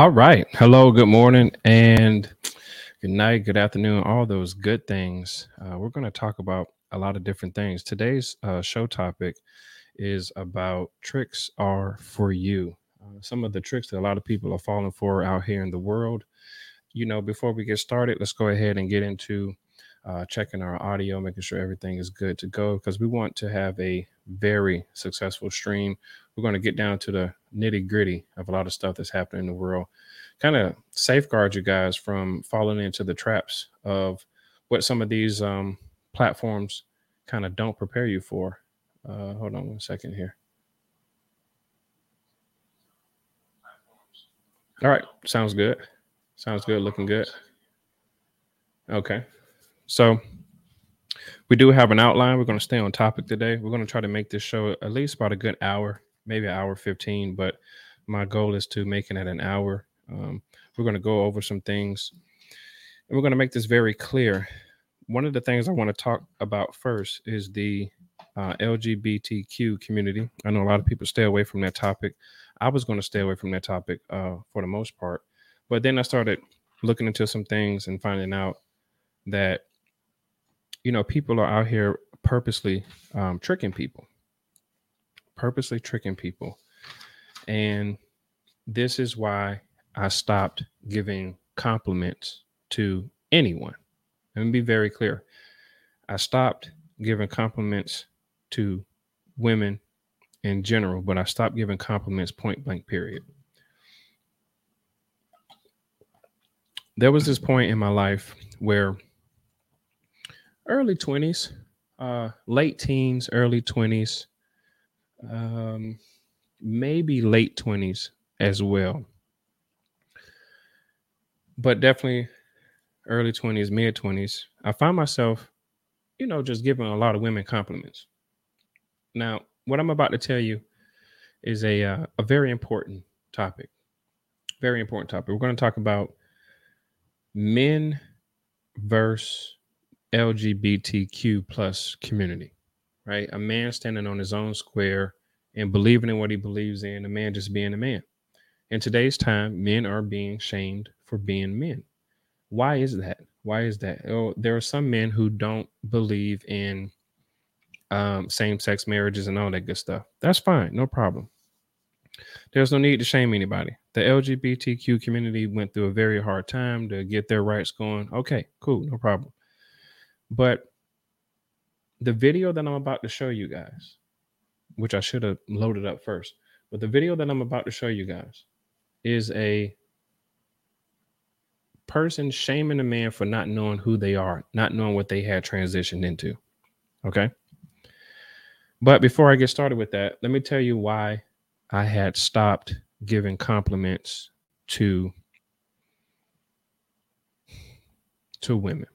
All right. Hello, good morning, and good night, good afternoon, all those good things. Uh, we're going to talk about a lot of different things. Today's uh, show topic is about tricks are for you. Uh, some of the tricks that a lot of people are falling for out here in the world. You know, before we get started, let's go ahead and get into uh, checking our audio, making sure everything is good to go because we want to have a very successful stream. We're going to get down to the nitty gritty of a lot of stuff that's happening in the world, kind of safeguard you guys from falling into the traps of what some of these um, platforms kind of don't prepare you for. Uh, hold on one second here. All right, sounds good. Sounds good. Looking good. Okay. So we do have an outline. We're going to stay on topic today. We're going to try to make this show at least about a good hour, maybe an hour 15, but my goal is to make it at an hour. Um, we're going to go over some things and we're going to make this very clear. One of the things I want to talk about first is the uh, LGBTQ community. I know a lot of people stay away from that topic. I was going to stay away from that topic uh, for the most part. But then I started looking into some things and finding out that you know, people are out here purposely um, tricking people, purposely tricking people. And this is why I stopped giving compliments to anyone. Let me be very clear. I stopped giving compliments to women in general, but I stopped giving compliments point blank, period. There was this point in my life where early 20s, uh, late teens, early 20s, um, maybe late 20s as well. But definitely early 20s, mid 20s, I find myself, you know, just giving a lot of women compliments. Now, what I'm about to tell you is a uh, a very important topic. Very important topic. We're going to talk about men versus LGBTQ plus community, right? A man standing on his own square and believing in what he believes in, a man just being a man. In today's time, men are being shamed for being men. Why is that? Why is that? Oh, there are some men who don't believe in um, same-sex marriages and all that good stuff. That's fine, no problem. There's no need to shame anybody. The LGBTQ community went through a very hard time to get their rights going. Okay, cool, no problem. But the video that I'm about to show you guys, which I should have loaded up first, but the video that I'm about to show you guys is a person shaming a man for not knowing who they are, not knowing what they had transitioned into. Okay. But before I get started with that, let me tell you why I had stopped giving compliments to to women.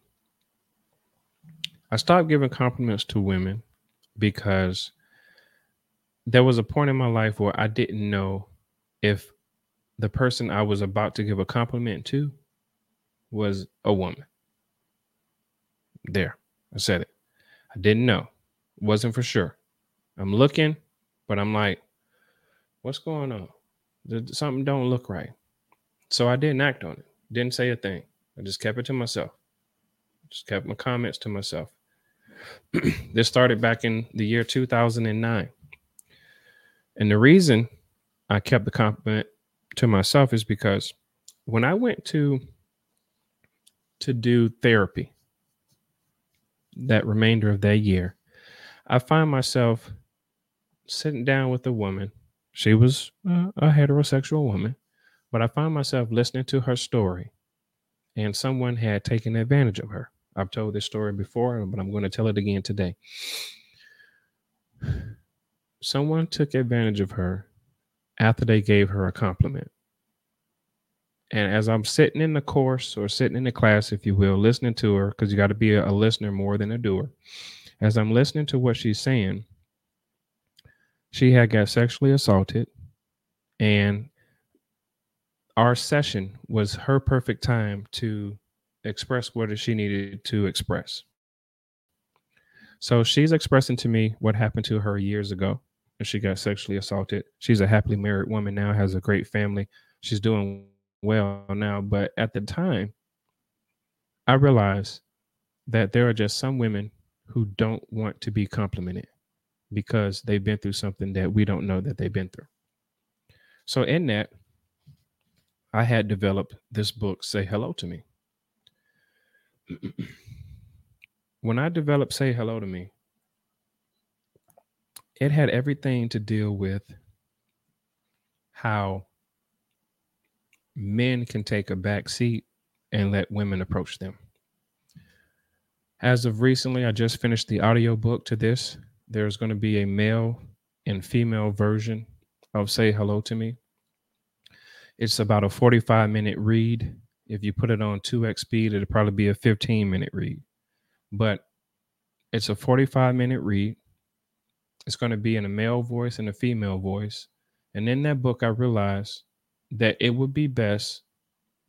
I stopped giving compliments to women because there was a point in my life where I didn't know if the person I was about to give a compliment to was a woman. There, I said it. I didn't know, wasn't for sure. I'm looking, but I'm like, what's going on? Something don't look right. So I didn't act on it, didn't say a thing. I just kept it to myself, just kept my comments to myself. this started back in the year 2009. And the reason I kept the compliment to myself is because when I went to to do therapy that remainder of that year, I find myself sitting down with a woman. She was a, a heterosexual woman, but I find myself listening to her story and someone had taken advantage of her. I've told this story before, but I'm going to tell it again today. Someone took advantage of her after they gave her a compliment. And as I'm sitting in the course or sitting in the class, if you will, listening to her, because you got to be a, listener more than a doer. As I'm listening to what she's saying, she had got sexually assaulted and our session was her perfect time to express what she needed to express. So she's expressing to me what happened to her years ago and she got sexually assaulted. She's a happily married woman now, has a great family. She's doing well now, but at the time, I realized that there are just some women who don't want to be complimented because they've been through something that we don't know that they've been through. So, in that, I had developed this book, Say Hello to Me. when I developed Say Hello to Me, it had everything to deal with how men can take a back seat and let women approach them. As of recently, I just finished the audiobook to this. There's going to be a male and female version of Say Hello to Me. It's about a 45 minute read. If you put it on 2x speed, it'll probably be a 15 minute read. But it's a 45 minute read. It's going to be in a male voice and a female voice. And in that book, I realized that it would be best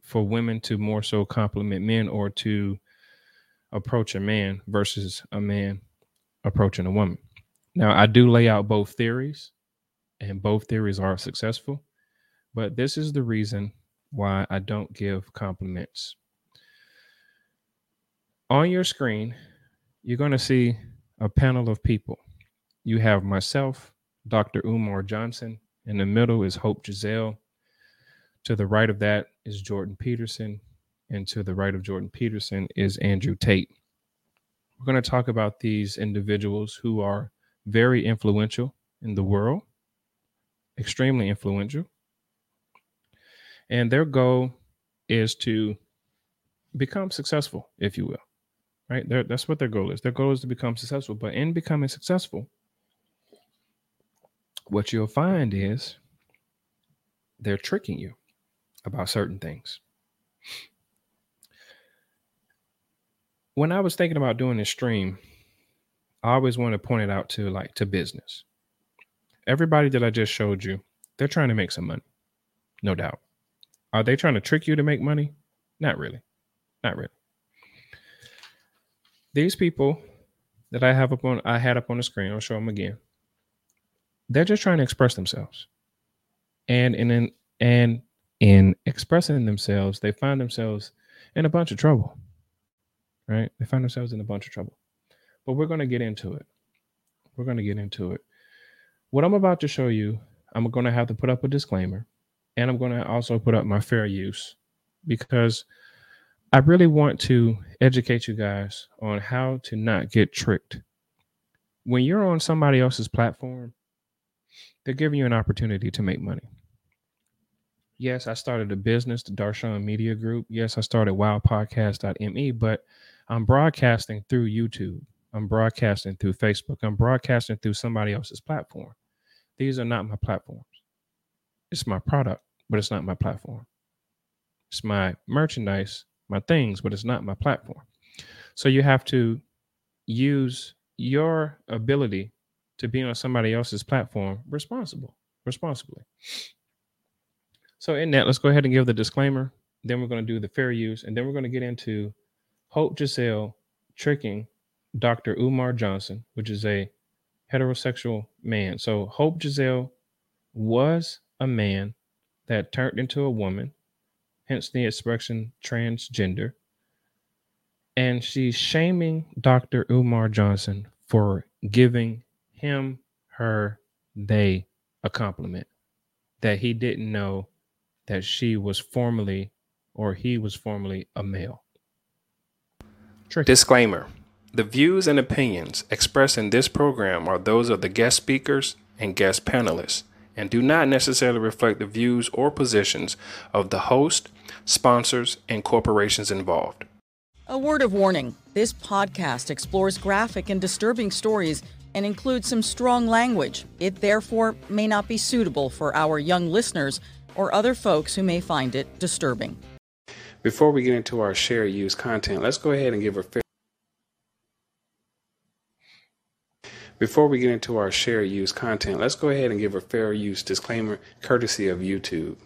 for women to more so compliment men or to approach a man versus a man approaching a woman. Now, I do lay out both theories, and both theories are successful, but this is the reason why I don't give compliments. On your screen, you're going to see a panel of people. You have myself, Dr. Umar Johnson. In the middle is Hope Giselle. To the right of that is Jordan Peterson. And to the right of Jordan Peterson is Andrew Tate. We're going to talk about these individuals who are very influential in the world, extremely influential. And their goal is to become successful, if you will. Right? They're, that's what their goal is. Their goal is to become successful. But in becoming successful, what you'll find is they're tricking you about certain things. When I was thinking about doing this stream, I always want to point it out to like to business. Everybody that I just showed you, they're trying to make some money. No doubt. Are they trying to trick you to make money? Not really. Not really. These people that I have up on I had up on the screen, I'll show them again. They're just trying to express themselves. And in and in expressing themselves, they find themselves in a bunch of trouble. Right? They find themselves in a bunch of trouble. But we're going to get into it. We're going to get into it. What I'm about to show you, I'm going to have to put up a disclaimer and I'm going to also put up my fair use because I really want to educate you guys on how to not get tricked. When you're on somebody else's platform, they're giving you an opportunity to make money. Yes, I started a business, the Darshan Media Group. Yes, I started wildpodcast.me, but I'm broadcasting through YouTube. I'm broadcasting through Facebook. I'm broadcasting through somebody else's platform. These are not my platforms. It's my product, but it's not my platform. It's my merchandise, my things, but it's not my platform. So you have to use your ability to be on somebody else's platform responsible, responsibly. So in that, let's go ahead and give the disclaimer. Then we're going to do the fair use, and then we're going to get into Hope Giselle tricking Dr. Umar Johnson, which is a heterosexual man. So Hope Giselle was a man that turned into a woman, hence the expression transgender. And she's shaming Dr. Umar Johnson for giving him, her, they a compliment that he didn't know that she was formerly or he was formerly a male. Tricky. Disclaimer The views and opinions expressed in this program are those of the guest speakers and guest panelists and do not necessarily reflect the views or positions of the host, sponsors, and corporations involved. A word of warning this podcast explores graphic and disturbing stories and includes some strong language. It therefore may not be suitable for our young listeners or other folks who may find it disturbing. Before we get into our share use content, let's go ahead and give a fair Before we get into our share use content, let's go ahead and give a fair use disclaimer courtesy of YouTube.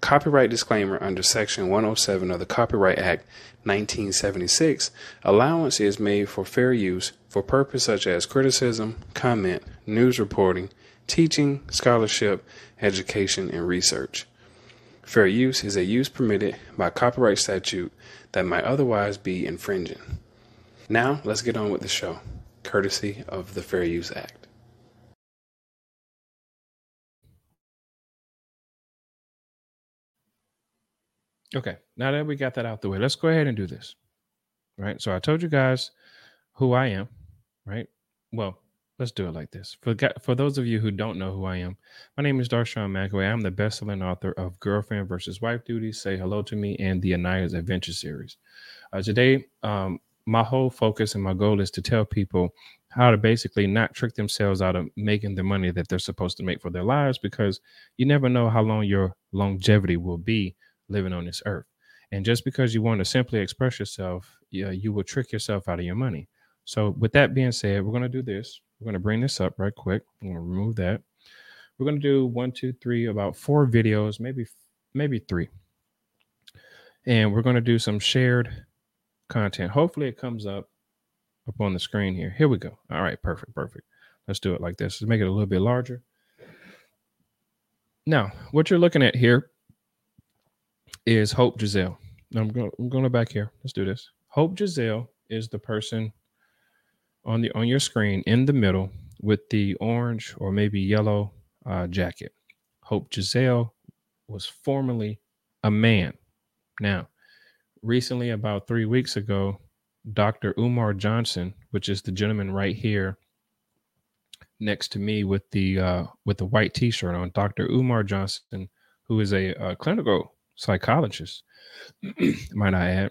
Copyright disclaimer under Section 107 of the Copyright Act 1976 allowance is made for fair use for purposes such as criticism, comment, news reporting, teaching, scholarship, education, and research. Fair use is a use permitted by copyright statute that might otherwise be infringing. Now, let's get on with the show, courtesy of the Fair Use Act. Okay, now that we got that out the way, let's go ahead and do this. Right. So I told you guys who I am, right? Well, let's do it like this. For for those of you who don't know who I am, my name is Darshawn McAway. I'm the best-selling author of Girlfriend versus Wife Duty, Say Hello to Me, and the Anaya's Adventure series. Uh, today, um, my whole focus and my goal is to tell people how to basically not trick themselves out of making the money that they're supposed to make for their lives because you never know how long your longevity will be living on this earth. And just because you want to simply express yourself, yeah, you will trick yourself out of your money. So, with that being said, we're going to do this. We're going to bring this up right quick. I'm going to remove that. We're going to do one, two, three, about four videos, maybe, maybe three. And we're going to do some shared content. Hopefully, it comes up up on the screen here. Here we go. All right, perfect, perfect. Let's do it like this. Let's make it a little bit larger. Now, what you're looking at here is Hope Giselle. I'm going, I'm going back here. Let's do this. Hope Giselle is the person on the on your screen in the middle with the orange or maybe yellow uh, jacket. Hope Giselle was formerly a man. Now, recently, about three weeks ago, Dr. Umar Johnson, which is the gentleman right here next to me with the uh, with the white T-shirt on, Dr. Umar Johnson, who is a, a clinical psychologist, might I add,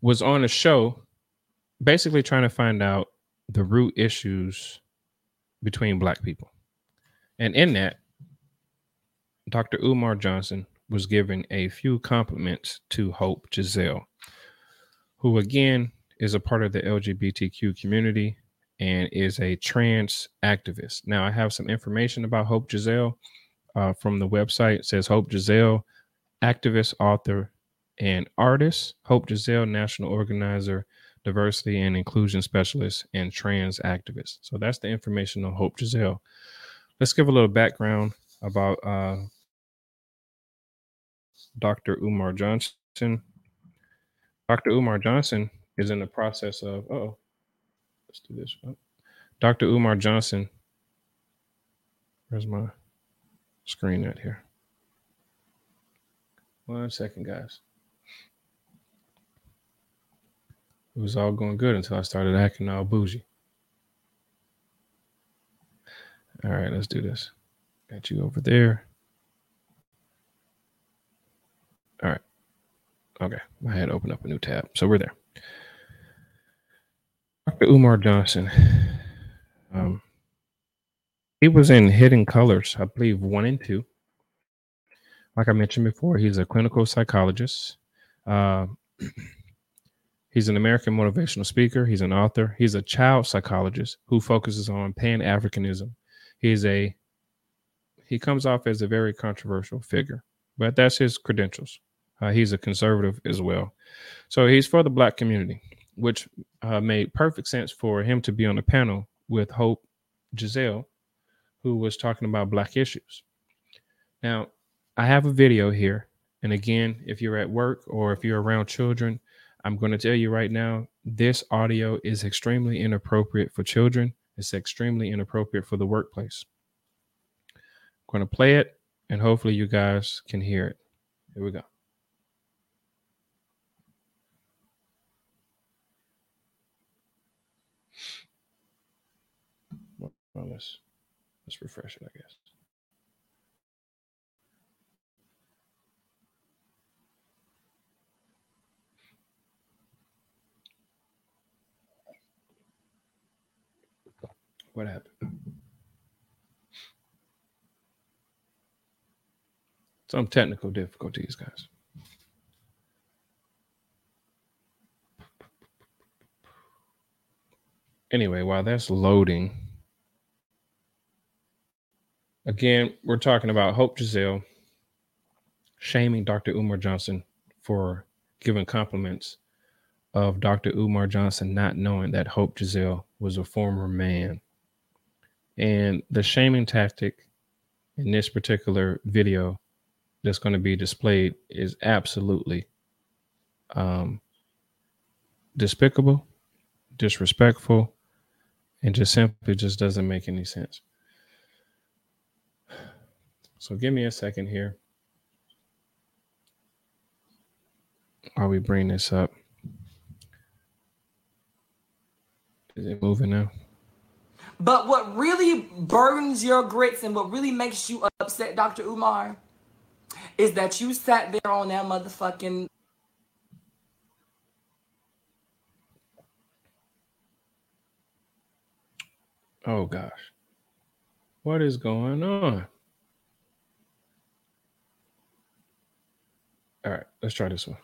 was on a show basically trying to find out the root issues between black people. And in that, Dr. Umar Johnson was giving a few compliments to Hope Giselle, who again is a part of the LGBTQ community and is a trans activist. Now, I have some information about Hope Giselle uh, from the website. It says Hope Giselle, activist, author, and artist. Hope Giselle, national organizer, diversity and inclusion specialist, and trans activist. So that's the information on Hope Giselle. Let's give a little background about uh, Dr. Umar Johnson. Dr. Umar Johnson is in the process of, oh, let's do this. Oh. Dr. Umar Johnson, where's my screen at here? One second, guys. It was all going good until I started acting all bougie. All right, let's do this. Got you over there. All right. Okay. I had to open up a new tab. So we're there. Dr. Umar Johnson. Um, he was in Hidden Colors, I believe, one and two. Like I mentioned before, he's a clinical psychologist. Uh, He's an American motivational speaker. He's an author. He's a child psychologist who focuses on Pan Africanism. He's a he comes off as a very controversial figure, but that's his credentials. Uh, he's a conservative as well, so he's for the black community, which uh, made perfect sense for him to be on the panel with Hope Giselle, who was talking about black issues. Now, I have a video here, and again, if you're at work or if you're around children, I'm going to tell you right now, this audio is extremely inappropriate for children. It's extremely inappropriate for the workplace. I'm going to play it and hopefully you guys can hear it. Here we go. Well, let's let's refresh it, I guess. What happened? Some technical difficulties, guys. Anyway, while that's loading, again, we're talking about Hope Giselle shaming Dr. Umar Johnson for giving compliments of Dr. Umar Johnson not knowing that Hope Giselle was a former man. And the shaming tactic in this particular video that's going to be displayed is absolutely um, despicable, disrespectful, and just simply just doesn't make any sense. So give me a second here while we bring this up. Is it moving now? But what really burns your grits and what really makes you upset, Dr. Umar, is that you sat there on that motherfucking Oh gosh. What is going on? All right, let's try this one.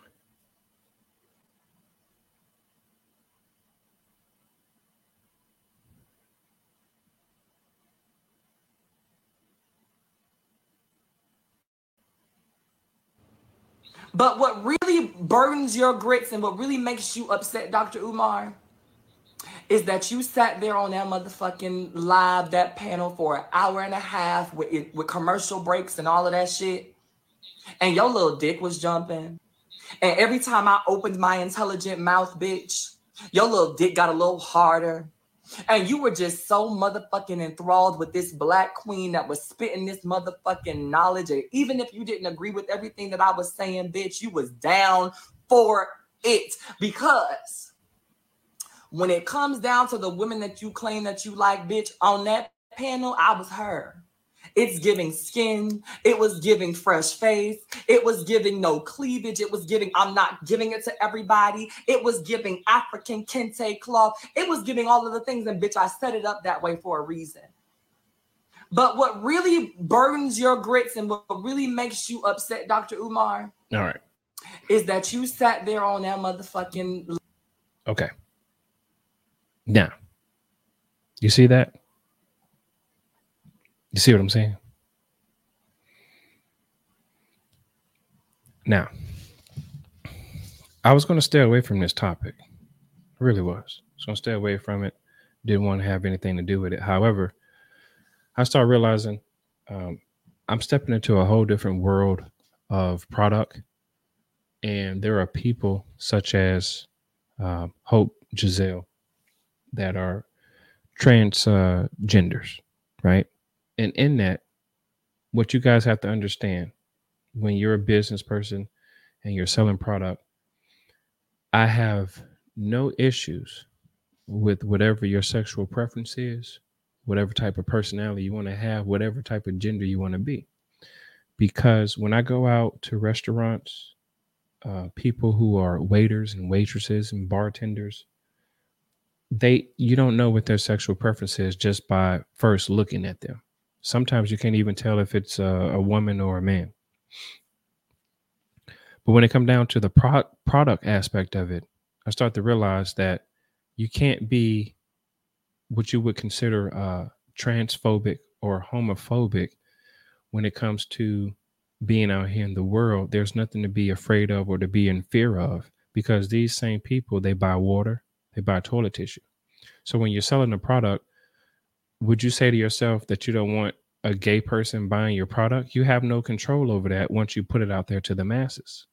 But what really burdens your grits and what really makes you upset, Dr. Umar, is that you sat there on that motherfucking live, that panel for an hour and a half with, with commercial breaks and all of that shit. And your little dick was jumping. And every time I opened my intelligent mouth, bitch, your little dick got a little harder. And you were just so motherfucking enthralled with this black queen that was spitting this motherfucking knowledge. And even if you didn't agree with everything that I was saying, bitch, you was down for it. Because when it comes down to the women that you claim that you like, bitch, on that panel, I was her. It's giving skin. It was giving fresh face. It was giving no cleavage. It was giving, I'm not giving it to everybody. It was giving African kente cloth. It was giving all of the things. And bitch, I set it up that way for a reason. But what really burns your grits and what really makes you upset, Dr. Umar, All right. is that you sat there on that motherfucking Okay. Now, you see that? You see what I'm saying? Now, I was going to stay away from this topic. I really was. I was going to stay away from it. Didn't want to have anything to do with it. However, I started realizing um, I'm stepping into a whole different world of product. And there are people such as uh, Hope Giselle that are transgenders, uh, right? And in that, what you guys have to understand when you're a business person and you're selling product, I have no issues with whatever your sexual preference is, whatever type of personality you want to have, whatever type of gender you want to be. Because when I go out to restaurants, uh, people who are waiters and waitresses and bartenders, they you don't know what their sexual preference is just by first looking at them. Sometimes you can't even tell if it's a, a woman or a man. But when it comes down to the pro- product aspect of it, I start to realize that you can't be what you would consider uh, transphobic or homophobic when it comes to being out here in the world. There's nothing to be afraid of or to be in fear of because these same people they buy water, they buy toilet tissue. So when you're selling a product, would you say to yourself that you don't want a gay person buying your product? You have no control over that once you put it out there to the masses.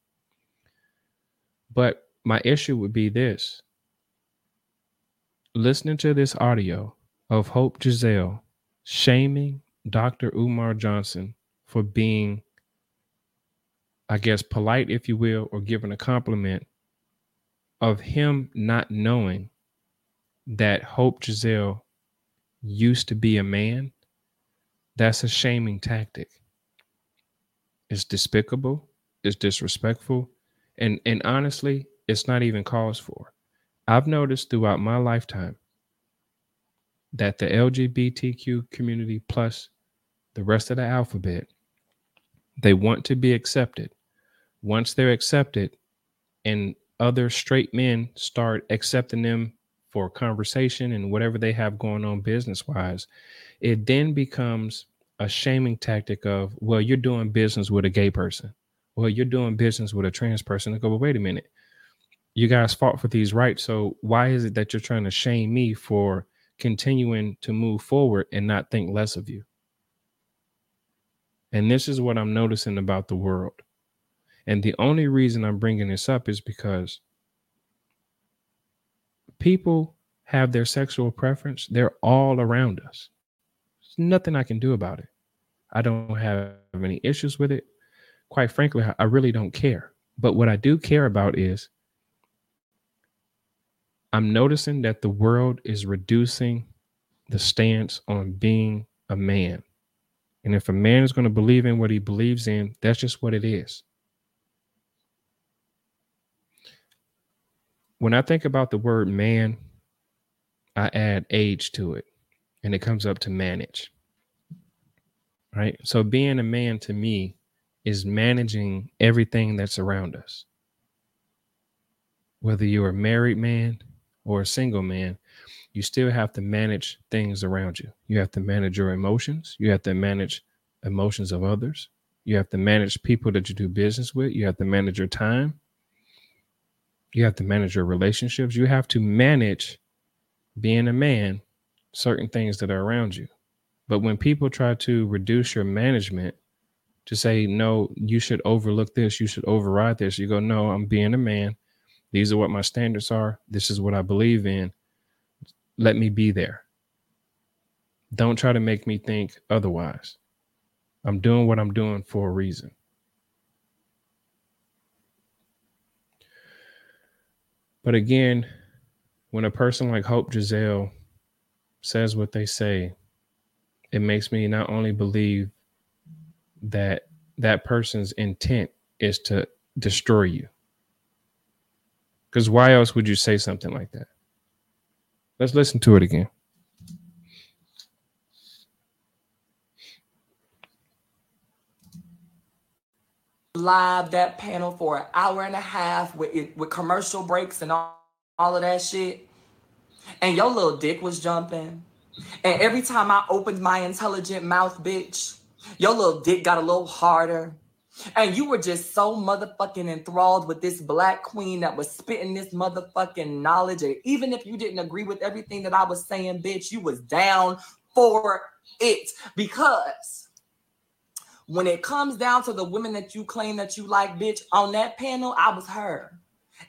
But my issue would be this listening to this audio of Hope Giselle shaming Dr. Umar Johnson for being, I guess, polite, if you will, or giving a compliment of him not knowing that Hope Giselle used to be a man, that's a shaming tactic. It's despicable, it's disrespectful, and and honestly, it's not even cause for. I've noticed throughout my lifetime that the LGBTQ community plus the rest of the alphabet, they want to be accepted. Once they're accepted and other straight men start accepting them for conversation and whatever they have going on business wise, it then becomes a shaming tactic of, well, you're doing business with a gay person. Well, you're doing business with a trans person. I go, well, wait a minute. You guys fought for these rights. So why is it that you're trying to shame me for continuing to move forward and not think less of you? And this is what I'm noticing about the world. And the only reason I'm bringing this up is because people have their sexual preference. They're all around us. There's nothing I can do about it. I don't have any issues with it. Quite frankly, I really don't care. But what I do care about is I'm noticing that the world is reducing the stance on being a man. And if a man is going to believe in what he believes in, that's just what it is. When I think about the word man, I add age to it and it comes up to manage. Right? So being a man to me is managing everything that's around us. Whether you're a married man or a single man, you still have to manage things around you. You have to manage your emotions. You have to manage emotions of others. You have to manage people that you do business with. You have to manage your time. You have to manage your relationships. You have to manage being a man, certain things that are around you. But when people try to reduce your management to say, no, you should overlook this, you should override this, you go, no, I'm being a man. These are what my standards are. This is what I believe in. Let me be there. Don't try to make me think otherwise. I'm doing what I'm doing for a reason. But again, when a person like Hope Giselle says what they say, it makes me not only believe that that person's intent is to destroy you. Because why else would you say something like that? Let's listen to it again. Live that panel for an hour and a half with with commercial breaks and all, all of that shit. And your little dick was jumping. And every time I opened my intelligent mouth, bitch, your little dick got a little harder. And you were just so motherfucking enthralled with this black queen that was spitting this motherfucking knowledge. And even if you didn't agree with everything that I was saying, bitch, you was down for it. Because when it comes down to the women that you claim that you like, bitch, on that panel, I was her.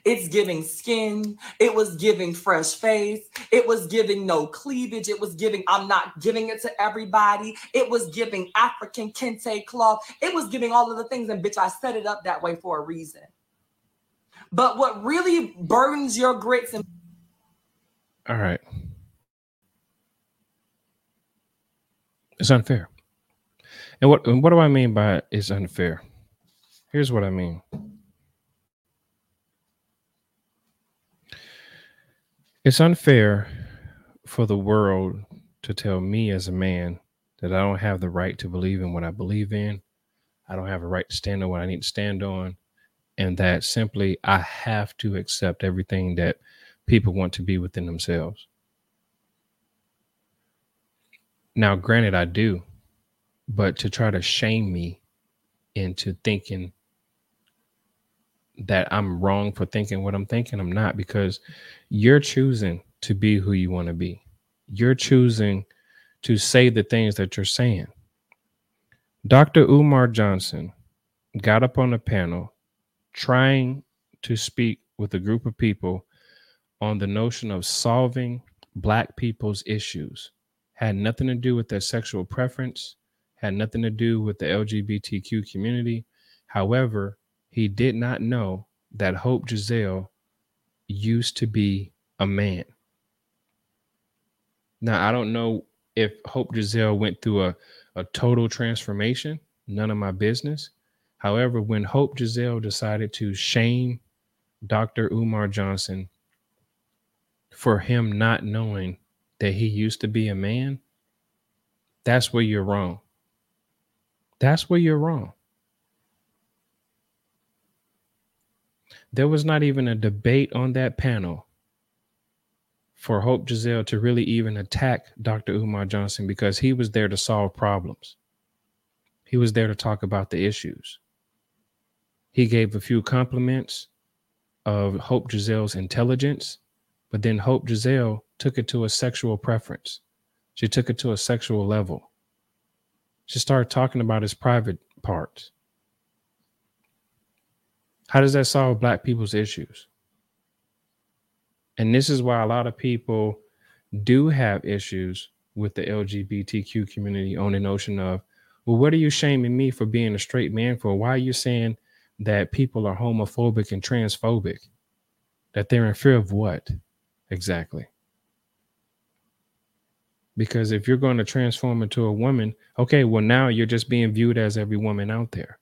It's giving skin. It was giving fresh face. It was giving no cleavage. It was giving, I'm not giving it to everybody. It was giving African kente cloth. It was giving all of the things. And bitch, I set it up that way for a reason. But what really burns your grits and all right. It's unfair. And what what do I mean by it's unfair? Here's what I mean. It's unfair for the world to tell me as a man that I don't have the right to believe in what I believe in. I don't have a right to stand on what I need to stand on. And that simply I have to accept everything that people want to be within themselves. Now, granted, I do, but to try to shame me into thinking that I'm wrong for thinking what I'm thinking. I'm not because you're choosing to be who you want to be. You're choosing to say the things that you're saying. Dr. Umar Johnson got up on a panel trying to speak with a group of people on the notion of solving black people's issues. Had nothing to do with their sexual preference, had nothing to do with the LGBTQ community. However, he did not know that Hope Giselle used to be a man. Now, I don't know if Hope Giselle went through a, a total transformation, none of my business. However, when Hope Giselle decided to shame Dr. Umar Johnson for him not knowing that he used to be a man, that's where you're wrong. That's where you're wrong. There was not even a debate on that panel for Hope Giselle to really even attack Dr. Umar Johnson because he was there to solve problems. He was there to talk about the issues. He gave a few compliments of Hope Giselle's intelligence, but then Hope Giselle took it to a sexual preference. She took it to a sexual level. Should start talking about his private parts. How does that solve black people's issues? And this is why a lot of people do have issues with the LGBTQ community on the notion of, well, what are you shaming me for being a straight man for? Why are you saying that people are homophobic and transphobic? That they're in fear of what exactly? Because if you're going to transform into a woman, okay, well, now you're just being viewed as every woman out there.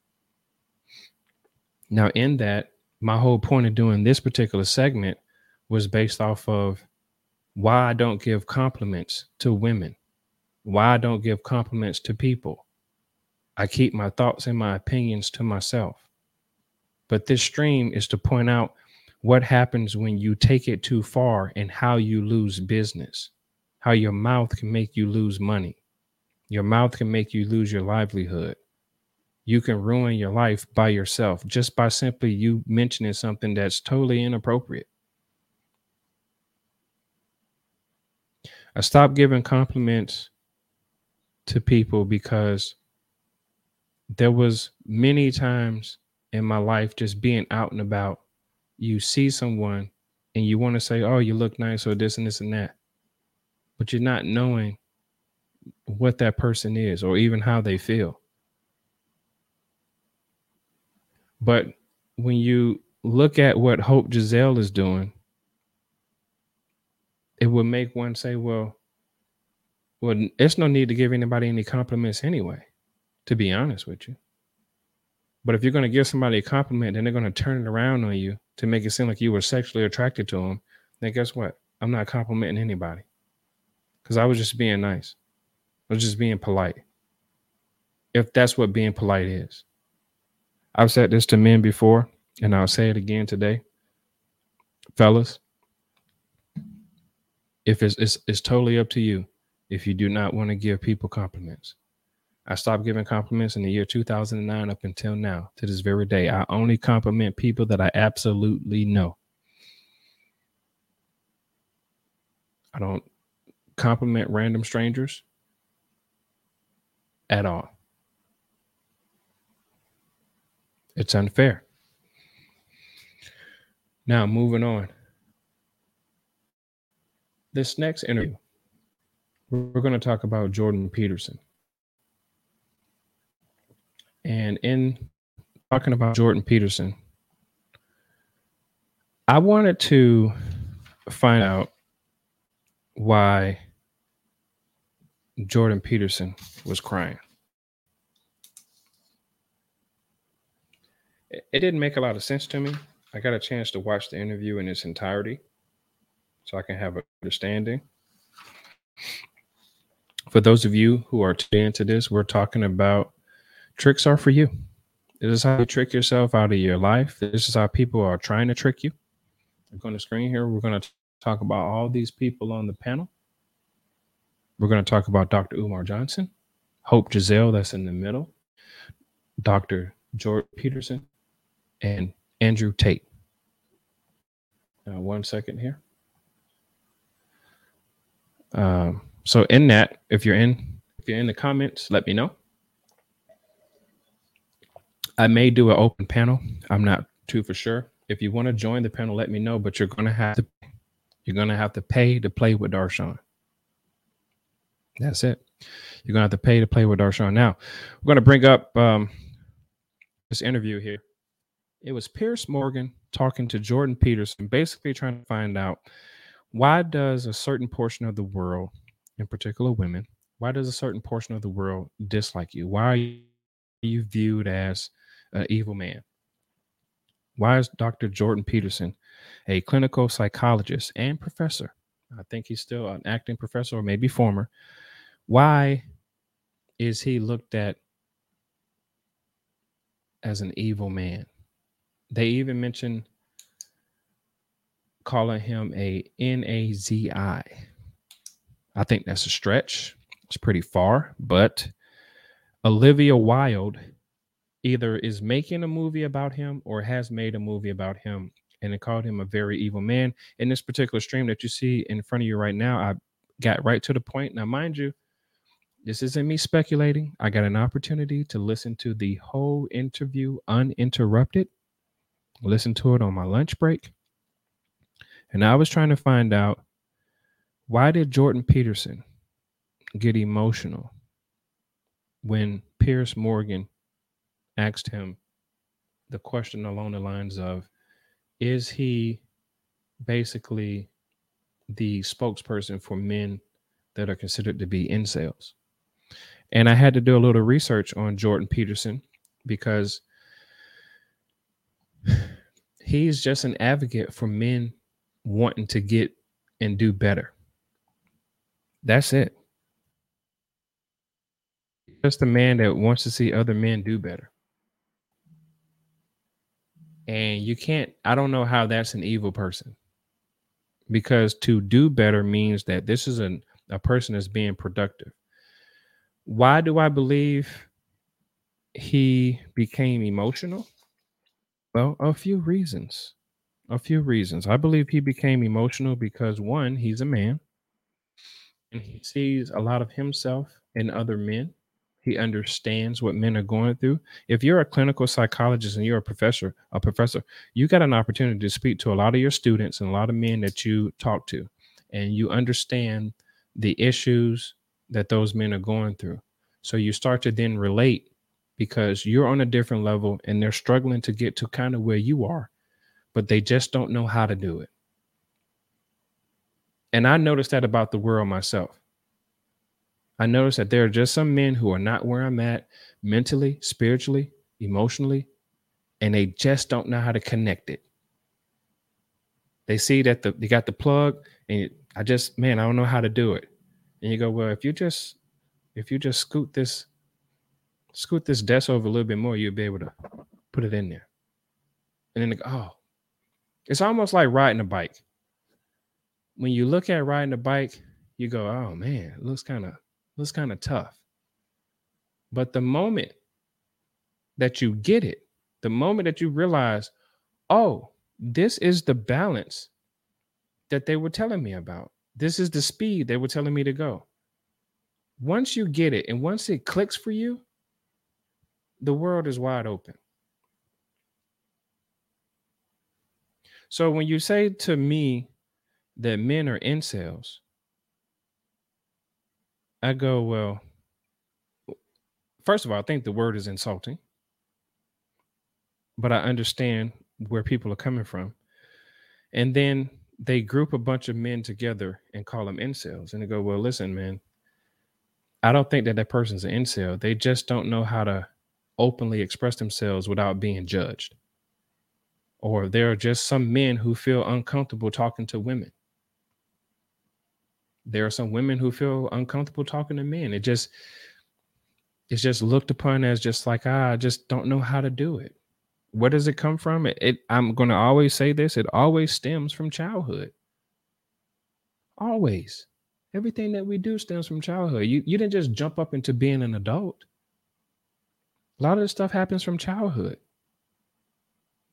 Now, in that, my whole point of doing this particular segment was based off of why I don't give compliments to women, why I don't give compliments to people. I keep my thoughts and my opinions to myself. But this stream is to point out what happens when you take it too far and how you lose business, how your mouth can make you lose money. Your mouth can make you lose your livelihood you can ruin your life by yourself just by simply you mentioning something that's totally inappropriate. I stopped giving compliments to people because there was many times in my life just being out and about you see someone and you want to say oh you look nice or this and this and that but you're not knowing what that person is or even how they feel But when you look at what Hope Giselle is doing, it would make one say, well, well, it's no need to give anybody any compliments anyway, to be honest with you. But if you're going to give somebody a compliment, then they're going to turn it around on you to make it seem like you were sexually attracted to them. Then guess what? I'm not complimenting anybody because I was just being nice. I was just being polite. If that's what being polite is. I've said this to men before, and I'll say it again today. Fellas, if it's, it's, it's totally up to you if you do not want to give people compliments. I stopped giving compliments in the year 2009 up until now, to this very day. I only compliment people that I absolutely know. I don't compliment random strangers at all. It's unfair. Now, moving on. This next interview, we're going to talk about Jordan Peterson. And in talking about Jordan Peterson, I wanted to find out why Jordan Peterson was crying. it didn't make a lot of sense to me. I got a chance to watch the interview in its entirety so I can have an understanding. For those of you who are tuned into this, we're talking about tricks are for you. This is how you trick yourself out of your life. This is how people are trying to trick you. Look going to screen here. We're going to talk about all these people on the panel. We're going to talk about Dr. Umar Johnson, Hope Giselle, that's in the middle, Dr. George Peterson, and Andrew Tate. Now, one second here. Um, so in that, if you're in, if you're in the comments, let me know. I may do an open panel. I'm not too for sure. If you want to join the panel, let me know. But you're gonna have to, you're gonna have to pay to play with Darshawn. That's it. You're gonna have to pay to play with Darshawn. Now, we're gonna bring up um, this interview here it was Piers Morgan talking to Jordan Peterson, basically trying to find out why does a certain portion of the world, in particular women, why does a certain portion of the world dislike you? Why are you viewed as an evil man? Why is Dr. Jordan Peterson, a clinical psychologist and professor, I think he's still an acting professor or maybe former, why is he looked at as an evil man? They even mention calling him a N-A-Z-I. I think that's a stretch. It's pretty far, but Olivia Wilde either is making a movie about him or has made a movie about him and it called him a very evil man. In this particular stream that you see in front of you right now, I got right to the point. Now, mind you, this isn't me speculating. I got an opportunity to listen to the whole interview uninterrupted. Listen to it on my lunch break. And I was trying to find out why did Jordan Peterson get emotional when Piers Morgan asked him the question along the lines of is he basically the spokesperson for men that are considered to be incels? And I had to do a little research on Jordan Peterson because he's just an advocate for men wanting to get and do better. That's it. Just a man that wants to see other men do better. And you can't, I don't know how that's an evil person. Because to do better means that this is an, a person that's being productive. Why do I believe he became emotional? Well, a few reasons. A few reasons. I believe he became emotional because one, he's a man and he sees a lot of himself in other men. He understands what men are going through. If you're a clinical psychologist and you're a professor, a professor, you got an opportunity to speak to a lot of your students and a lot of men that you talk to, and you understand the issues that those men are going through. So you start to then relate because you're on a different level and they're struggling to get to kind of where you are, but they just don't know how to do it. And I noticed that about the world myself. I noticed that there are just some men who are not where I'm at mentally, spiritually, emotionally, and they just don't know how to connect it. They see that the they got the plug, and I just man, I don't know how to do it. And you go, well, if you just if you just scoot this scoot this desk over a little bit more, you'll be able to put it in there. And then they go, oh, it's almost like riding a bike. When you look at riding a bike, you go, oh man, it looks kind of looks kind of tough. But the moment that you get it, the moment that you realize, oh, this is the balance that they were telling me about. This is the speed they were telling me to go. Once you get it and once it clicks for you, the world is wide open. So when you say to me that men are incels, I go, well, first of all, I think the word is insulting, but I understand where people are coming from. And then they group a bunch of men together and call them incels. And they go, well, listen, man, I don't think that that person's an incel. They just don't know how to openly express themselves without being judged. Or there are just some men who feel uncomfortable talking to women there are some women who feel uncomfortable talking to men. It just it's just looked upon as just like ah, I just don't know how to do it. Where does it come from? It, it I'm going to always say this. It always stems from childhood. Always, everything that we do stems from childhood. You you didn't just jump up into being an adult. A lot of this stuff happens from childhood.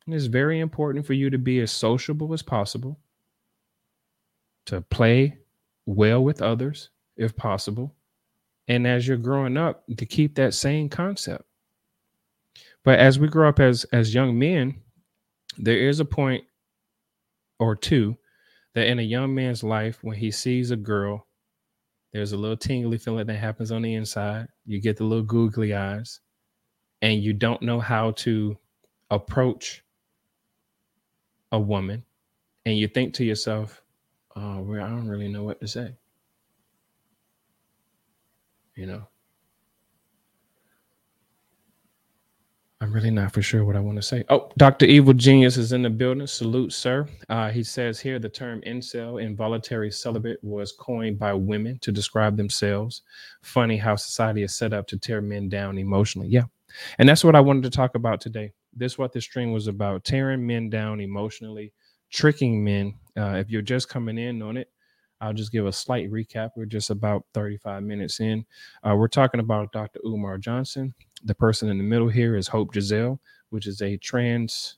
And it's very important for you to be as sociable as possible, to play well with others if possible. And as you're growing up, to keep that same concept. But as we grow up as as young men, there is a point or two that in a young man's life, when he sees a girl, there's a little tingly feeling that happens on the inside. You get the little googly eyes, and you don't know how to approach a woman. And you think to yourself, oh, where I don't really know what to say. You know, I'm really not for sure what I want to say. Oh, Dr. Evil Genius is in the building. Salute, sir. Uh, he says here the term incel, involuntary celibate, was coined by women to describe themselves. Funny how society is set up to tear men down emotionally. Yeah. And that's what I wanted to talk about today. This is what this stream was about tearing men down emotionally, tricking men uh, if you're just coming in on it, I'll just give a slight recap. We're just about 35 minutes in. Uh, we're talking about Dr. Umar Johnson. The person in the middle here is Hope Giselle, which is a trans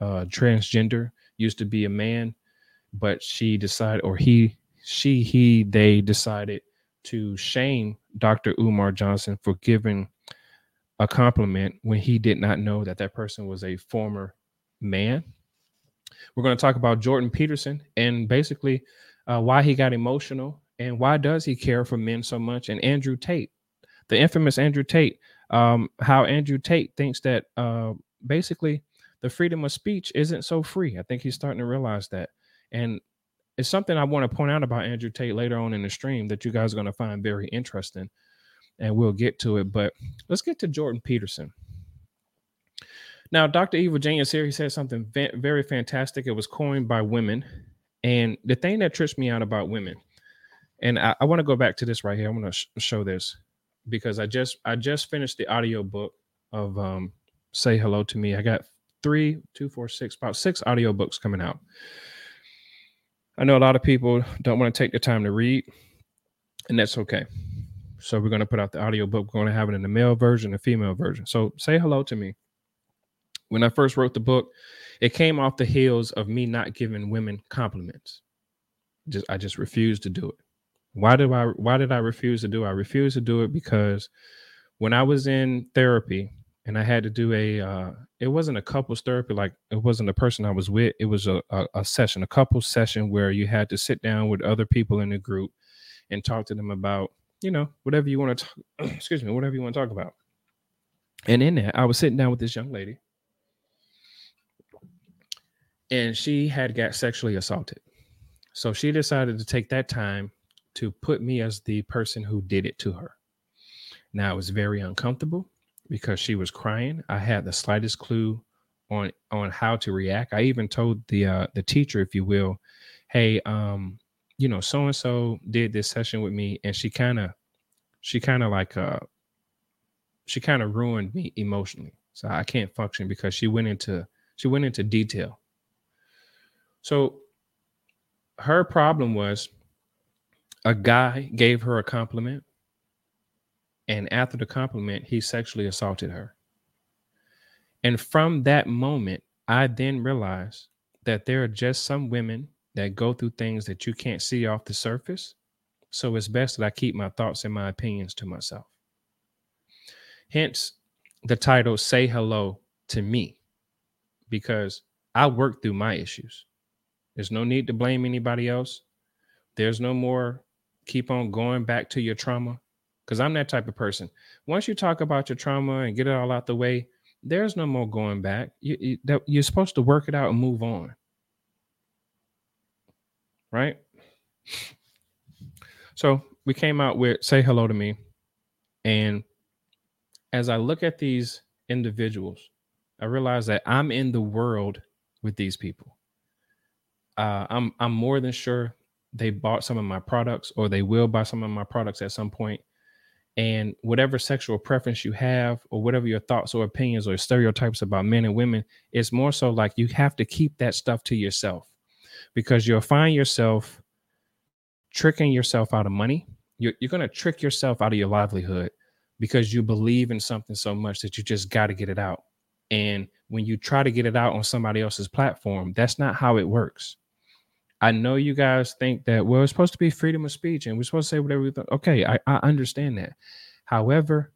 uh, transgender. Used to be a man, but she decided, or he, she, he, they decided to shame Dr. Umar Johnson for giving a compliment when he did not know that that person was a former man. We're going to talk about Jordan Peterson and basically uh, why he got emotional and why does he care for men so much and Andrew Tate, the infamous Andrew Tate, um, how Andrew Tate thinks that uh, basically the freedom of speech isn't so free. I think he's starting to realize that. And it's something I want to point out about Andrew Tate later on in the stream that you guys are going to find very interesting. And we'll get to it. But let's get to Jordan Peterson. Now, Dr. Evil Genius here, he said something very fantastic. It was coined by women. And the thing that trips me out about women, and I, I want to go back to this right here. I want to sh- show this because I just I just finished the audio book of um, Say Hello to Me. I got three, two, four, six, about six audio books coming out. I know a lot of people don't want to take the time to read, and that's okay. So we're going to put out the audio book. We're going to have it in the male version, the female version. So say hello to me. When I first wrote the book, it came off the heels of me not giving women compliments. Just I just refused to do it. Why did I why did I refuse to do it? I refused to do it because when I was in therapy and I had to do a uh, it wasn't a couples therapy like it wasn't the person I was with. It was a, a, a session, a couple session where you had to sit down with other people in the group and talk to them about, you know, whatever you want to talk, excuse me, whatever you want to talk about. And in that, I was sitting down with this young lady and she had got sexually assaulted. So she decided to take that time to put me as the person who did it to her. Now it was very uncomfortable because she was crying. I had the slightest clue on on how to react. I even told the uh the teacher, if you will, hey, um, you know, so and so did this session with me, and she kind of she kind of like uh she kind of ruined me emotionally. So I can't function because she went into she went into detail. So her problem was a guy gave her a compliment and after the compliment, he sexually assaulted her. And from that moment, I then realized that there are just some women that go through things that you can't see off the surface. So it's best that I keep my thoughts and my opinions to myself. Hence the title Say Hello to Me, because I work through my issues. There's no need to blame anybody else. There's no more keep on going back to your trauma because I'm that type of person. Once you talk about your trauma and get it all out the way, there's no more going back. You, you, you're supposed to work it out and move on. Right? So we came out with Say Hello to Me. And as I look at these individuals, I realize that I'm in the world with these people. Uh, I'm I'm more than sure they bought some of my products or they will buy some of my products at some point. and whatever sexual preference you have or whatever your thoughts or opinions or stereotypes about men and women it's more so like you have to keep that stuff to yourself because you'll find yourself tricking yourself out of money. You're, you're going to trick yourself out of your livelihood because you believe in something so much that you just got to get it out. And when you try to get it out on somebody else's platform that's not how it works I know you guys think that well, it's supposed to be freedom of speech, and we're supposed to say whatever we think. Okay, I, I understand that. However,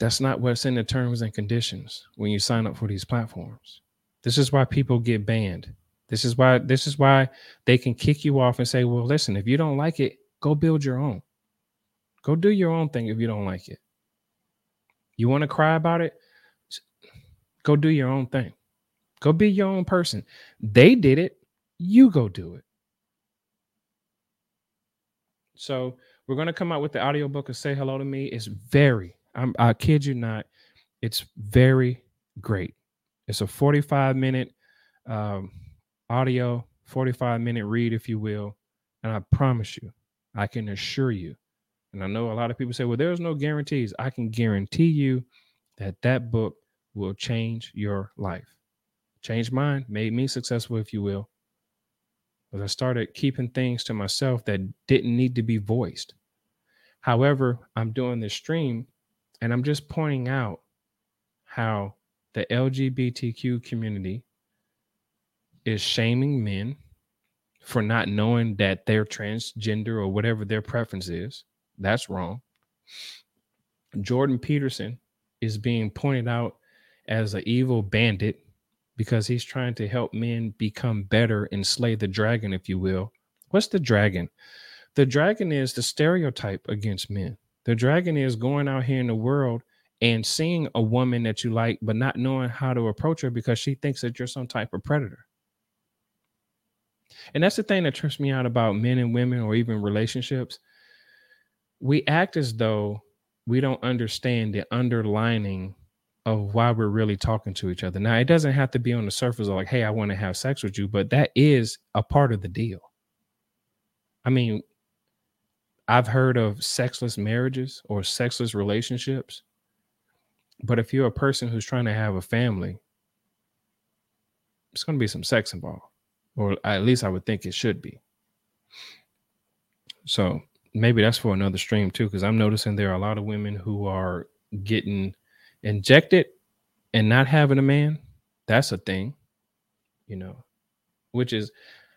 that's not what's in the terms and conditions when you sign up for these platforms. This is why people get banned. This is why this is why they can kick you off and say, "Well, listen, if you don't like it, go build your own. Go do your own thing if you don't like it. You want to cry about it? Go do your own thing. Go be your own person. They did it. You go do it. So we're going to come out with the audiobook of Say Hello to Me. It's very, I'm, I kid you not, it's very great. It's a 45 minute um, audio, 45 minute read, if you will. And I promise you, I can assure you, and I know a lot of people say, well, there's no guarantees. I can guarantee you that that book will change your life changed mine, made me successful, if you will. But I started keeping things to myself that didn't need to be voiced. However, I'm doing this stream and I'm just pointing out how the LGBTQ community is shaming men for not knowing that they're transgender or whatever their preference is. That's wrong. Jordan Peterson is being pointed out as an evil bandit because he's trying to help men become better and slay the dragon, if you will. What's the dragon? The dragon is the stereotype against men. The dragon is going out here in the world and seeing a woman that you like, but not knowing how to approach her because she thinks that you're some type of predator. And that's the thing that trips me out about men and women or even relationships. We act as though we don't understand the underlining of why we're really talking to each other. Now, it doesn't have to be on the surface of like, hey, I want to have sex with you, but that is a part of the deal. I mean, I've heard of sexless marriages or sexless relationships. But if you're a person who's trying to have a family, it's going to be some sex involved or at least I would think it should be. So maybe that's for another stream too, because I'm noticing there are a lot of women who are getting injected and not having a man. That's a thing, you know, which is,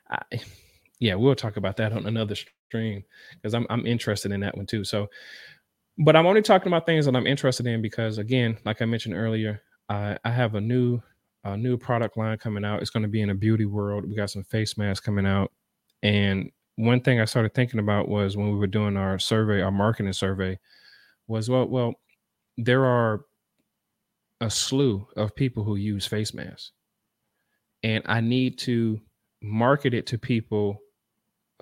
I, yeah, we'll talk about that on another stream because I'm I'm interested in that one too. So, but I'm only talking about things that I'm interested in because, again, like I mentioned earlier, I, I have a new a new product line coming out. It's going to be in a beauty world. We got some face masks coming out. And one thing I started thinking about was when we were doing our survey, our marketing survey, was well, well, there are a slew of people who use face masks. And I need to market it to people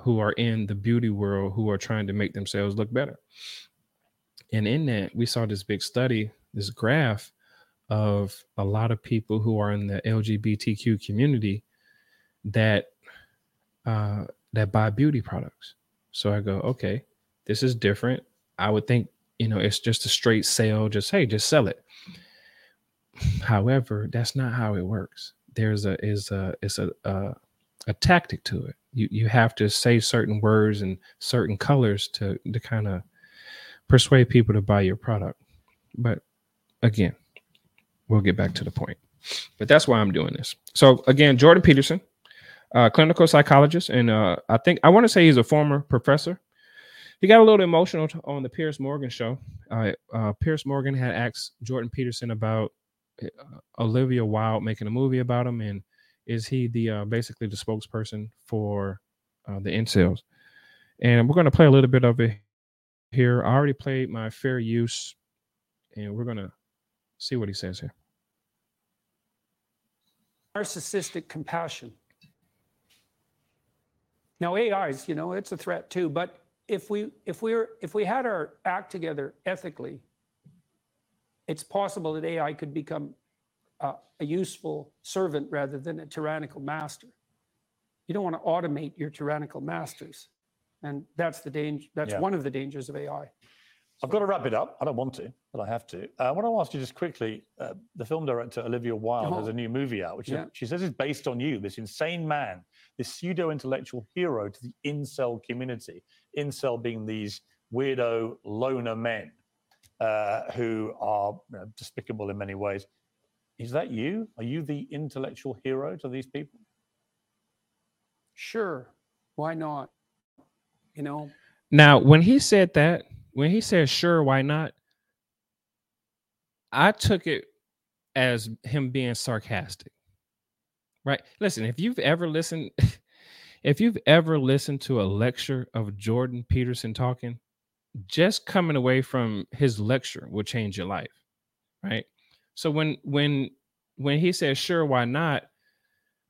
who are in the beauty world who are trying to make themselves look better. And in that, we saw this big study, this graph of a lot of people who are in the LGBTQ community that uh, that buy beauty products. So I go, okay, this is different. I would think you know it's just a straight sale. Just hey, just sell it. However, that's not how it works. There's a is a it's a, a a tactic to it. You you have to say certain words and certain colors to to kind of persuade people to buy your product. But again, we'll get back to the point. But that's why I'm doing this. So again, Jordan Peterson, uh, clinical psychologist, and uh, I think I want to say he's a former professor. He got a little emotional on the Piers Morgan show. Uh, Piers Morgan had asked Jordan Peterson about Eh, uh, Olivia Wilde making a movie about him, and is he the uh, basically the spokesperson for uh, the incels? And we're going to play a little bit of it here. I already played my fair use, and we're going to See what he says here. Narcissistic compassion. Now AIs, you know, it's a threat too, but if we if we are if we had our act together ethically, it's possible that AI could become uh, a useful servant rather than a tyrannical master. You don't want to automate your tyrannical masters, and that's the danger. That's yeah. one of the dangers of AI. I've got to wrap it up. I don't want to, but I have to. Uh, I want to ask you just quickly uh, the film director, Olivia Wilde, oh. has a new movie out, which yeah. is, she says is based on you, this insane man, this pseudo intellectual hero to the incel community. Incel being these weirdo loner men uh, who are you know, despicable in many ways. Is that you? Are you the intellectual hero to these people? Sure. Why not? You know? Now, when he said that, when he said sure, why not? I took it as him being sarcastic. Right? Listen, if you've ever listened if you've ever listened to a lecture of Jordan Peterson talking, just coming away from his lecture will change your life. Right? So when when when he said sure, why not?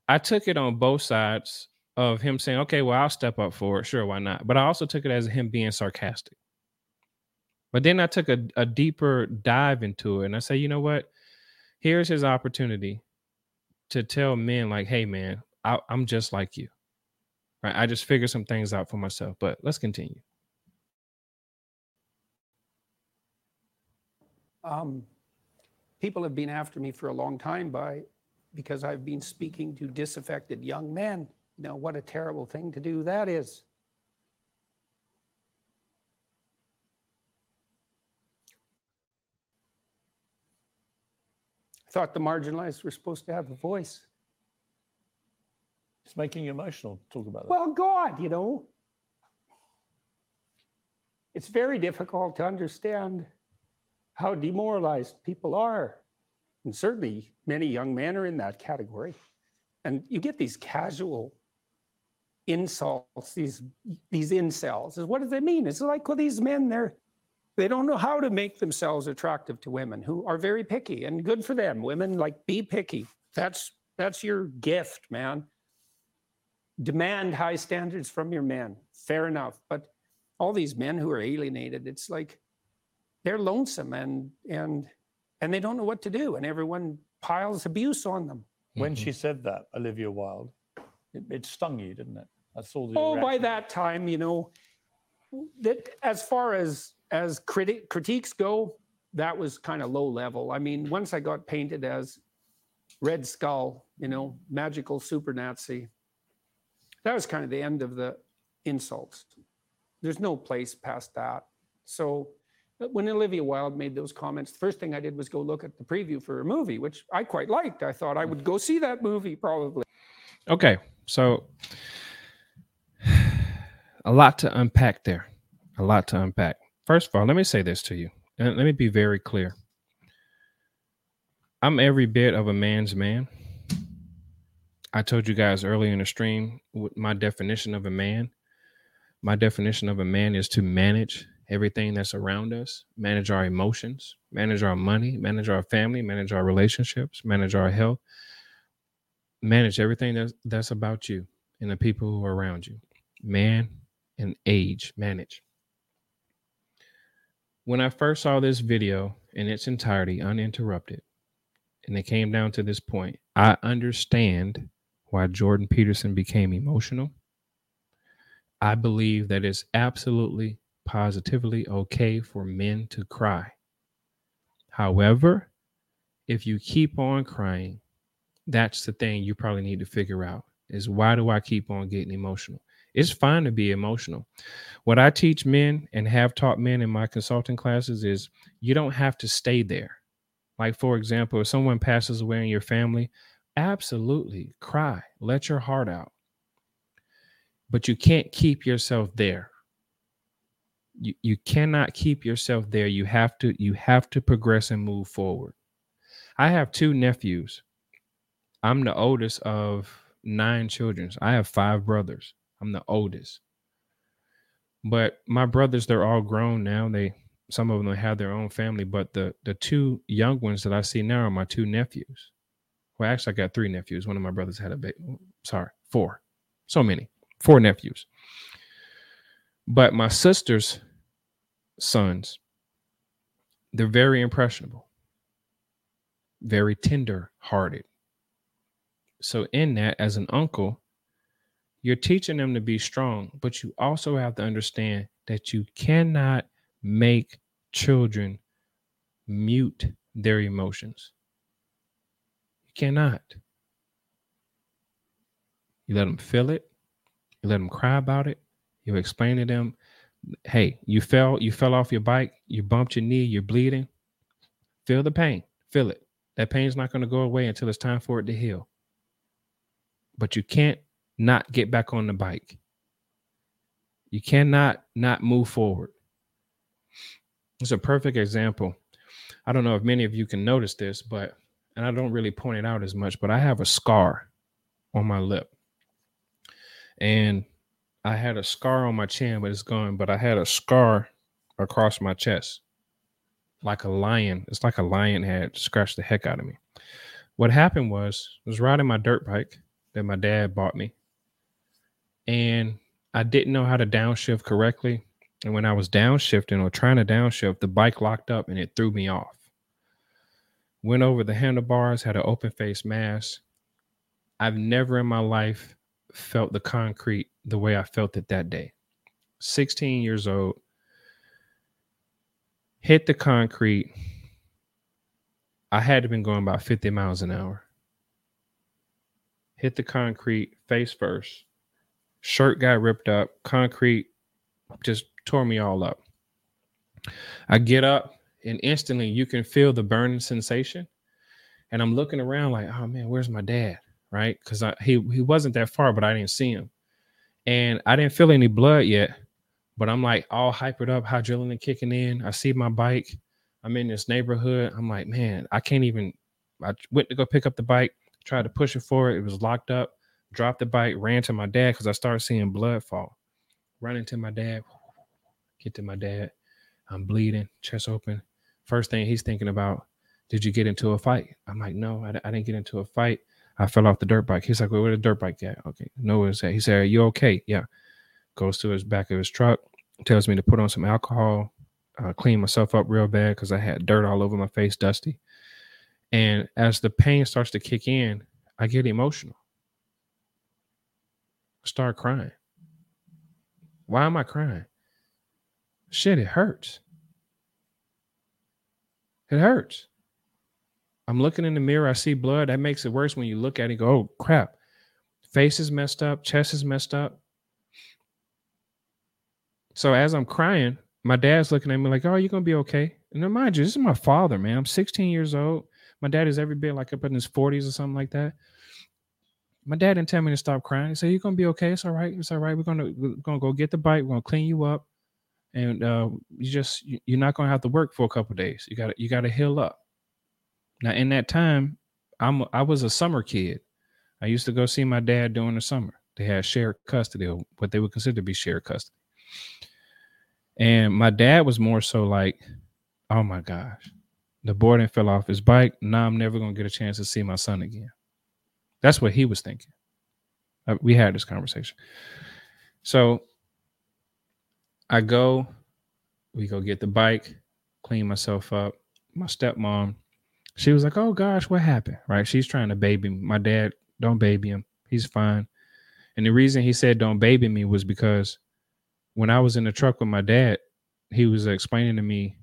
I took it on both sides of him saying, okay, well, I'll step up for it. Sure, why not? But I also took it as him being sarcastic. But then I took a, a deeper dive into it and I say, you know what? Here's his opportunity to tell men, like, hey, man, I, I'm just like you. Right? I just figured some things out for myself. But let's continue. Um, people have been after me for a long time by because I've been speaking to disaffected young men. You know, what a terrible thing to do that is. I thought the marginalized were supposed to have a voice. It's making you emotional. To talk about that. Well, God, you know, it's very difficult to understand how demoralized people are. And certainly many young men are in that category. And you get these casual insults, these these incels. What does that mean? It's like well, these men, they're they don't know how to make themselves attractive to women who are very picky and good for them. Women like be picky. That's that's your gift, man. Demand high standards from your men. Fair enough. But all these men who are alienated, it's like they're lonesome and and and they don't know what to do, and everyone piles abuse on them. When mm-hmm. she said that, Olivia Wilde, it, it, stung you, didn't it? I saw the. Oh, reaction. by that time, you know, that as far as as criti- critiques go, that was kind of low level. I mean, once I got painted as Red Skull, you know, magical super Nazi, that was kind of the end of the insults. There's no place past that. So when Olivia Wilde made those comments, the first thing I did was go look at the preview for a movie, which I quite liked. I thought I would go see that movie probably. Okay, so a lot to unpack there. A lot to unpack. First of all, let me say this to you, and let me be very clear. I'm every bit of a man's man. I told you guys earlier in the stream my definition of a man. My definition of a man is to manage everything that's around us, manage our emotions, manage our money, manage our family, manage our relationships, manage our health, manage everything that's, that's about you and the people who are around you. Man and age, manage. When I first saw this video in its entirety, uninterrupted, and it came down to this point, I understand why Jordan Peterson became emotional. I believe that it's absolutely positively okay for men to cry. However, if you keep on crying, that's the thing you probably need to figure out is why do I keep on getting emotional? It's fine to be emotional. What I teach men and have taught men in my consulting classes is you don't have to stay there. Like, for example, if someone passes away in your family, absolutely cry, let your heart out. But you can't keep yourself there you, you cannot keep yourself there. You have to you have to progress and move forward. I have two nephews. I'm the oldest of nine children. I have five brothers. I'm the oldest. But my brothers they're all grown now. They some of them have their own family but the the two young ones that i see now are my two nephews. Well actually i got three nephews. One of my brothers had a baby sorry four. So many. Four nephews. But my sisters sons, they're very impressionable, very tender hearted. So, in that, as an uncle, you're teaching them to be strong, but you also have to understand that you cannot make children mute their emotions. You cannot. You let them feel it, you let them cry about it, you explain to them hey, you fell, you fell off your bike, you bumped your knee, you're bleeding. Feel the pain, feel it. That pain's not going to go away until it's time for it to heal. But you can't not get back on the bike. You cannot not move forward. It's a perfect example. I don't know if many of you can notice this, but and I don't really point it out as much, but I have a scar on my lip. And I had a scar on my chin, but it's gone. But I had a scar across my chest, like a lion. It's like a lion had scratched the heck out of me. What happened was, I was riding my dirt bike that my dad bought me, and I didn't know how to downshift correctly. And when I was downshifting or trying to downshift, the bike locked up and it threw me off. Went over the handlebars, had an open face mask. I've never in my life felt the concrete the way I felt it that day. 16 years old, hit the concrete. I had to been going about 50 miles an hour. Hit the concrete face first. Shirt got ripped up. Concrete just tore me all up. I get up and instantly you can feel the burning sensation. And I'm looking around like, oh man, where's my dad? right? Because he he wasn't that far, but I didn't see him, and I didn't feel any blood yet. But I'm like all hypered up, adrenaline kicking in. I see my bike. I'm in this neighborhood. I'm like, man, I can't even. I went to go pick up the bike, tried to push it forward. It was locked up. Dropped the bike, ran to my dad because I started seeing blood fall. Running to my dad, get to my dad. I'm bleeding, chest open. First thing he's thinking about, did you get into a fight? I'm like, no, I, I didn't get into a fight. I fell off the dirt bike. He's like, well, where the dirt bike at? Okay, no, where's that? He said, are you okay? Yeah. Goes to his back of his truck, tells me to put on some alcohol, uh, clean myself up real bad because I had dirt all over my face, dusty. And as the pain starts to kick in, I get emotional. Start crying. Why am I crying? Shit, it hurts. It hurts. I'm looking in the mirror. I see blood. That makes it worse when you look at it go, oh, crap. Face is messed up. Chest is messed up. So as I'm crying, my dad's looking at me like, oh, you're to be okay. And then mind you, this is my father, man. I'm 16 years old. My dad is every bit like up in his 40s or something like that. My dad didn't tell me to stop crying. He said, you're to be okay. It's all right. It's all right. We're to, we're to go get the bike. We're to clean you up. And uh, you just, you're not to have to work for a couple days. You got to, you got to heal up. Now, in that time, I'm I was a summer kid. I used to go see my dad during the summer. They had shared custody, or what they would consider to be shared custody. And my dad was more so like, "Oh my gosh, the boy didn't fell off his bike. Now I'm never gonna get a chance to see my son again." That's what he was thinking. Uh, we had this conversation. So I go, we go get the bike, clean myself up. My stepmom she was like, "Oh gosh, what happened?" Right? She's trying to baby me. My dad, don't baby him. He's fine. And the reason he said don't baby me was because when I was in the truck with my dad, he was explaining to me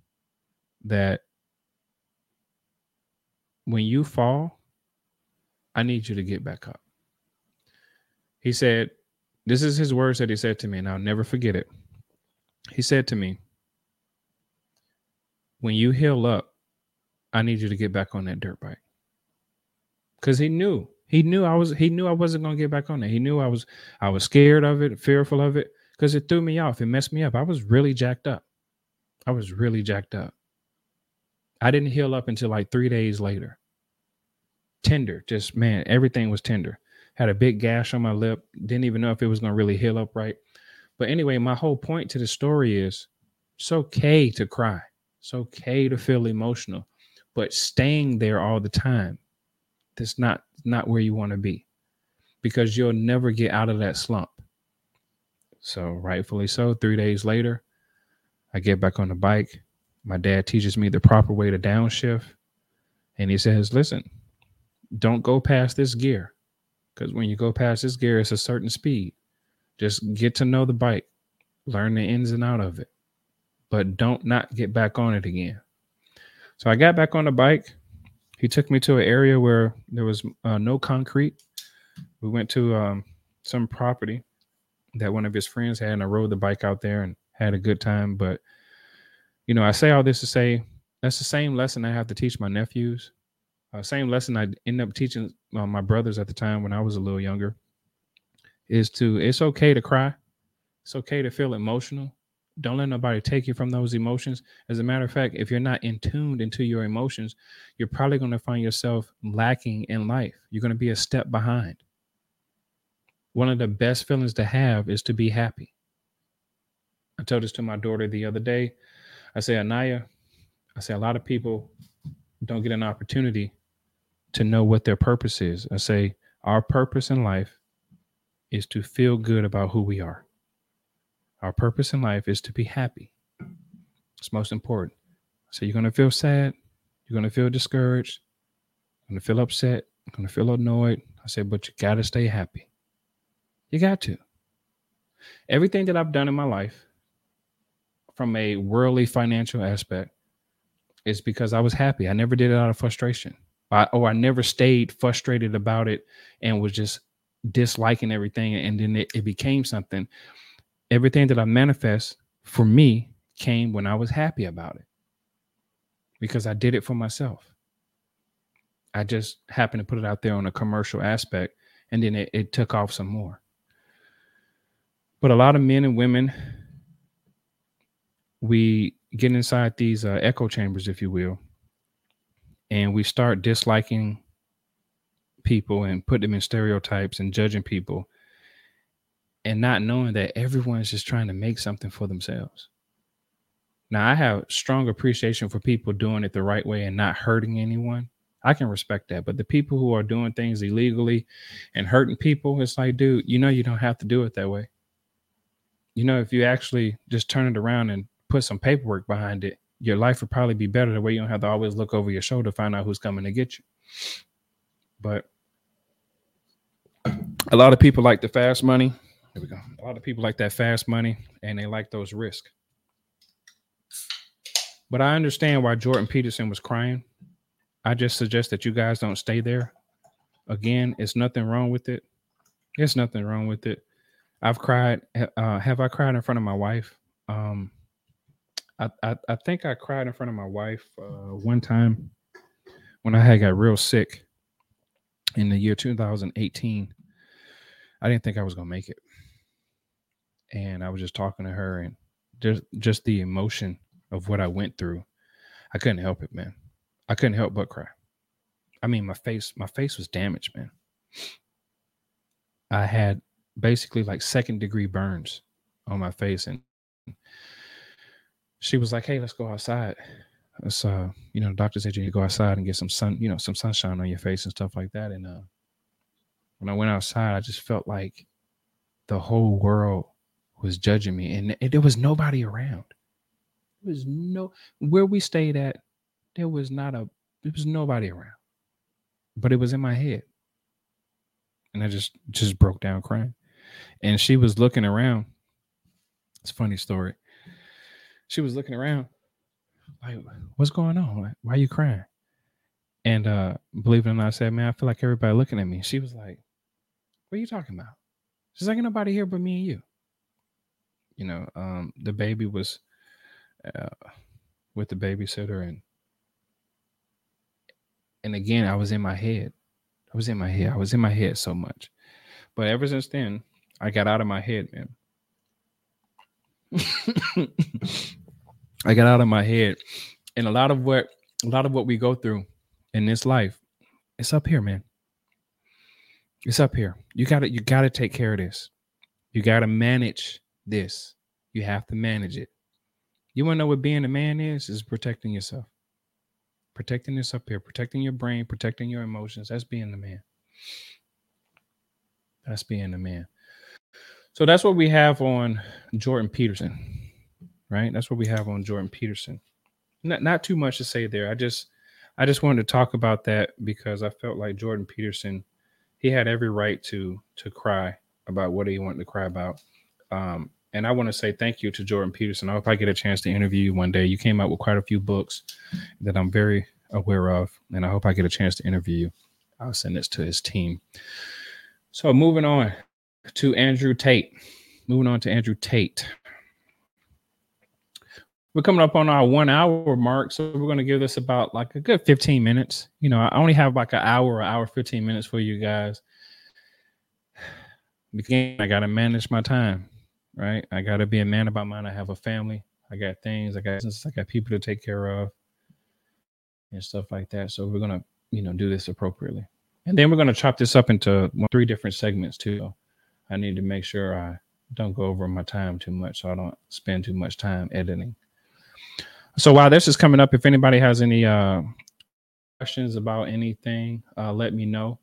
that when you fall, I need you to get back up. He said, This is his words that he said to me, and I'll never forget it. He said to me, When you heal up, I need you to get back on that dirt bike. Cause he knew. He knew I was he knew I wasn't gonna get back on it. He knew I was I was scared of it, fearful of it, because it threw me off. It messed me up. I was really jacked up. I was really jacked up. I didn't heal up until like three days later. Tender, just man, everything was tender. Had a big gash on my lip. Didn't even know if it was gonna really heal up right. But anyway, my whole point to the story is it's okay to cry. It's okay to feel emotional but staying there all the time that's not not where you want to be because you'll never get out of that slump. So rightfully so three days later i get back on the bike. My dad teaches me the proper way to downshift. And he says listen don't go past this gear because when you go past this gear it's a certain speed. Just get to know the bike learn the ins and out of it but don't not get back on it again so I got back on the bike. He took me to an area where there was uh, no concrete. We went to um, some property that one of his friends had, and I rode the bike out there and had a good time. But you know, I say all this to say that's the same lesson I have to teach my nephews. Uh, same lesson I end up teaching uh, my brothers at the time when I was a little younger is to it's okay to cry. It's okay to feel emotional. Don't let nobody take you from those emotions. As a matter of fact, if you're not in tuned into your emotions, you're probably going to find yourself lacking in life. You're going to be a step behind. One of the best feelings to have is to be happy. I told this to my daughter the other day. I say, Anaya, I say a lot of people don't get an opportunity to know what their purpose is. I say, our purpose in life is to feel good about who we are. Our purpose in life is to be happy. It's most important. So you're going to feel sad. You're going to feel discouraged. You're going to feel upset. You're going to feel annoyed. I said, but you got to stay happy. You got to. Everything that I've done in my life from a worldly financial aspect is because I was happy. I never did it out of frustration. I, or I never stayed frustrated about it and was just disliking everything. And then it, it became something everything that I manifest for me came when I was happy about it because I did it for myself. I just happened to put it out there on a commercial aspect, and then it, it took off some more. But a lot of men and women, we get inside these uh, echo chambers, if you will, and we start disliking people and put them in stereotypes and judging people and not knowing that everyone's just trying to make something for themselves. Now, I have strong appreciation for people doing it the right way and not hurting anyone. I can respect that. But the people who are doing things illegally and hurting people, it's like, dude, you know, you don't have to do it that way. You know, if you actually just turn it around and put some paperwork behind it, your life would probably be better the way you don't have to always look over your shoulder to find out who's coming to get you. But a lot of people like the fast money. There we go. A lot of people like that fast money and they like those risks. But I understand why Jordan Peterson was crying. I just suggest that you guys don't stay there. Again, it's nothing wrong with it. There's nothing wrong with it. I've cried. Uh, have I cried in front of my wife? Um, I, I, I think I cried in front of my wife uh, one time when I had got real sick in the year 2018. I didn't think I was gonna make it, and I was just talking to her, and just just the emotion of what I went through, I couldn't help it, man. I couldn't help but cry. I mean, my face, my face was damaged, man. I had basically like second degree burns on my face, and she was like, "Hey, let's go outside." Let's, uh, you know, the doctor said you need to go outside and get some sun, you know, some sunshine on your face and stuff like that. And uh, when I went outside, I just felt like the whole world was judging me, and, and there was nobody around There was no where we stayed at, there was not a there was nobody around. But it was in my head. And I just just broke down crying. And she was looking around. It's funny story. She was looking around, like, what's going on? why are you crying? And uh believe it or not, I said, Man, I feel like everybody looking at me. She was like, What are you talking about? She's like, nobody here but me and you. You know, um, the baby was uh, with the babysitter and and again I was in my head. I was in my head. I was in my head so much. But ever since then, I got out of my head, man. I got out of my head. And a lot of what a lot of what we go through in this life, it's up here, man. It's up here. You gotta you gotta take care of this. You gotta manage this. You have to manage it. You want to know what being a man is? Is protecting yourself. Protecting up here, protecting your brain, protecting your emotions. That's being a man. That's being a man. So that's what we have on Jordan Peterson, right? That's what we have on Jordan Peterson. Not not too much to say there. I just I just wanted to talk about that because I felt like Jordan Peterson, he had every right to to cry about what he wanted to cry about. Um, and I want to say thank you to Jordan Peterson. I hope I get a chance to interview you one day. You came out with quite a few books that I'm very aware of, and I hope I get a chance to interview you. I'll send this to his team. So moving on to Andrew Tate. Moving on to Andrew Tate. We're coming up on our one hour mark, so we're going to give this about like a good 15 minutes. You know, I only have like an hour or hour 15 minutes for you guys. Again, I got to manage my time right? I got to be a man about mine. I have a family. I got things. I got I got people to take care of, and stuff like that. So we're gonna, you know, do this appropriately, and then we're gonna chop this up into three different segments too. I need to make sure I don't go over my time too much, so I don't spend too much time editing. So while this is coming up, if anybody has any uh, questions about anything, uh, let me know.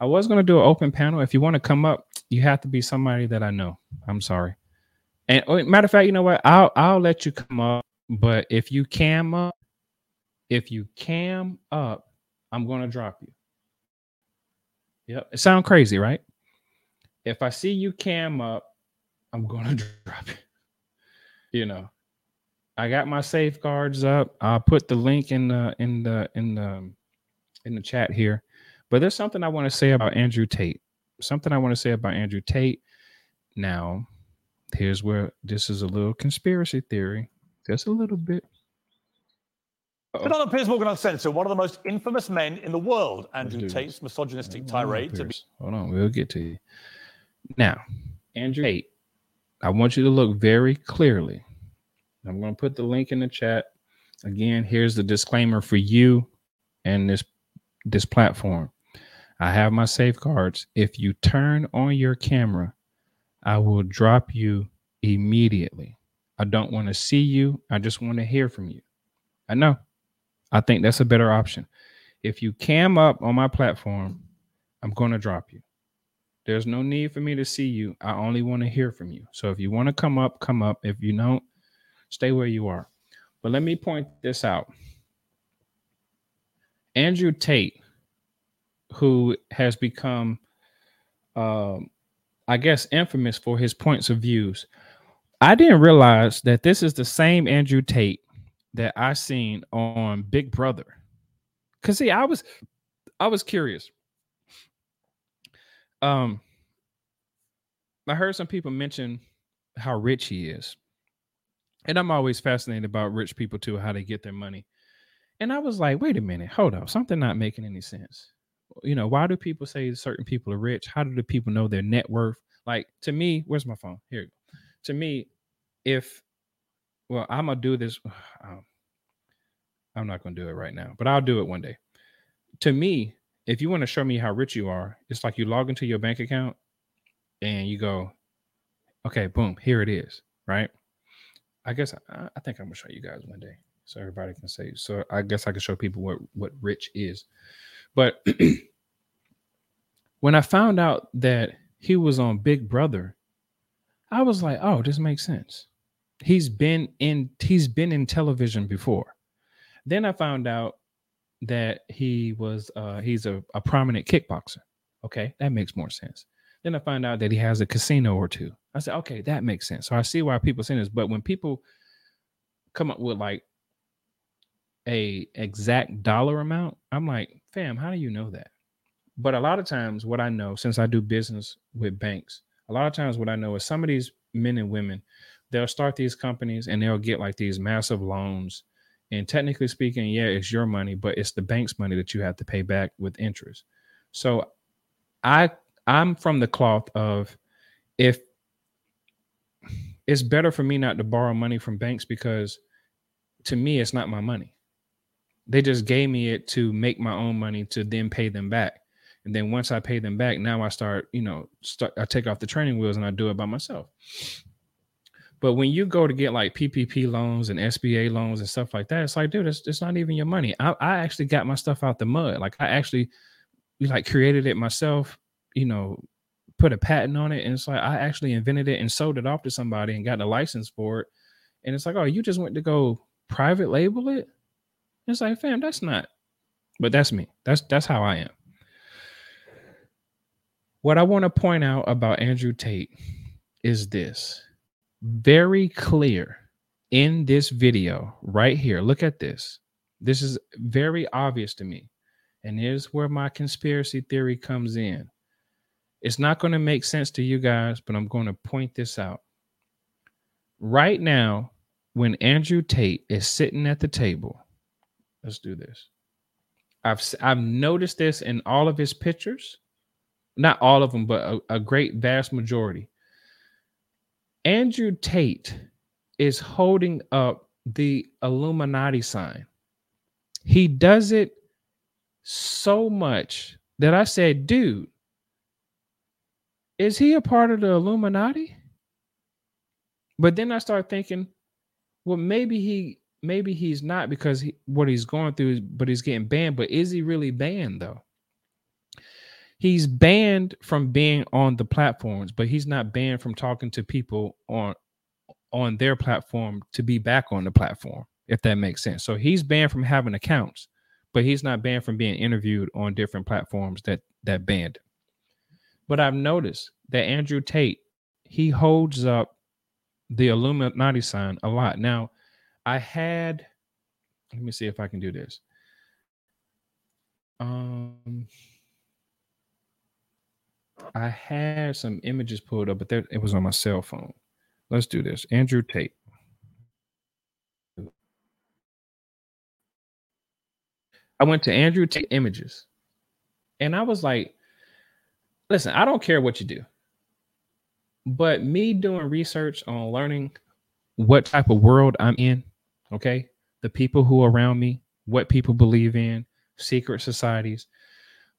I was to do an open panel. If you want to come up, you have to be somebody that I know. I'm sorry. And oh, matter of fact, you know what? I'll I'll let you come up, but if you cam up, if you cam up, I'm gonna drop you. Yep. It sound crazy, right? If I see you cam up, I'm gonna drop you. You know, I got my safeguards up. I'll put the link in the in the in the in the chat here. But there's something I want to say about Andrew Tate. Something I want to say about Andrew Tate. Now, here's where this is a little conspiracy theory, just a little bit. on Piers Morgan Uncensored, one of the most infamous men in the world, Andrew Tate's misogynistic oh, tirade. To be- Hold on, we'll get to you. Now, Andrew Tate, I want you to look very clearly. I'm going to put the link in the chat. Again, here's the disclaimer for you and this this platform. I have my safeguards. If you turn on your camera, I will drop you immediately. I don't want to see you. I just want to hear from you. I know. I think that's a better option. If you cam up on my platform, I'm going to drop you. There's no need for me to see you. I only want to hear from you. So if you want to come up, come up. If you don't, stay where you are. But let me point this out. Andrew Tate, who has become, um, I guess, infamous for his points of views. I didn't realize that this is the same Andrew Tate that I seen on Big Brother. Cause see, I was, I was curious. Um, I heard some people mention how rich he is. And I'm always fascinated about rich people too, how they get their money. And I was like, wait a minute, hold up, something not making any sense. You know, why do people say certain people are rich? How do the people know their net worth? Like to me, where's my phone? Here. To me, if well, I'm gonna do this. Um, I'm not gonna do it right now, but I'll do it one day. To me, if you want to show me how rich you are, it's like you log into your bank account and you go, okay, boom, here it is, right? I guess I, I think I'm gonna show you guys one day so everybody can say. So I guess I can show people what what rich is. But when I found out that he was on Big Brother, I was like, oh, this makes sense. He's been in he's been in television before. Then I found out that he was uh he's a, a prominent kickboxer. Okay, that makes more sense. Then I find out that he has a casino or two. I said, okay, that makes sense. So I see why people say this. But when people come up with like a exact dollar amount, I'm like, fam, how do you know that? But a lot of times, what I know, since I do business with banks, a lot of times what I know is some of these men and women, they'll start these companies and they'll get like these massive loans. And technically speaking, yeah, it's your money, but it's the bank's money that you have to pay back with interest. So I I'm from the cloth of if it's better for me not to borrow money from banks because to me it's not my money. They just gave me it to make my own money to then pay them back. And then once I pay them back, now I start, you know, start I take off the training wheels and I do it by myself. But when you go to get like PPP loans and SBA loans and stuff like that, it's like, dude, it's, it's not even your money. I, I actually got my stuff out the mud. Like I actually like created it myself, you know, put a patent on it. And it's like I actually invented it and sold it off to somebody and got a license for it. And it's like, oh, you just went to go private label it? It's like, fam, that's not. But that's me. That's that's how I am. What I want to point out about Andrew Tate is this. Very clear in this video right here. Look at this. This is very obvious to me. And here's where my conspiracy theory comes in. It's not going to make sense to you guys, but I'm going to point this out. Right now, when Andrew Tate is sitting at the table, Let's do this. I've I've noticed this in all of his pictures, not all of them, but a, a great vast majority. Andrew Tate is holding up the Illuminati sign. He does it so much that I said, dude, is he a part of the Illuminati? But then I start thinking, well, maybe he maybe he's not because he, what he's going through, but he's getting banned. But is he really banned though? He's banned from being on the platforms, but he's not banned from talking to people on on their platform to be back on the platform, if that makes sense. So he's banned from having accounts, but he's not banned from being interviewed on different platforms that that banned. But I've noticed that Andrew Tate, he holds up the Illuminati sign a lot. Now, I had let me see if I can do this. Um I had some images pulled up, but there, it was on my cell phone. Let's do this. Andrew Tate. I went to Andrew Tate Images, and I was like, listen, I don't care what you do, but me doing research on learning what type of world I'm in, okay, the people who are around me, what people believe in, secret societies.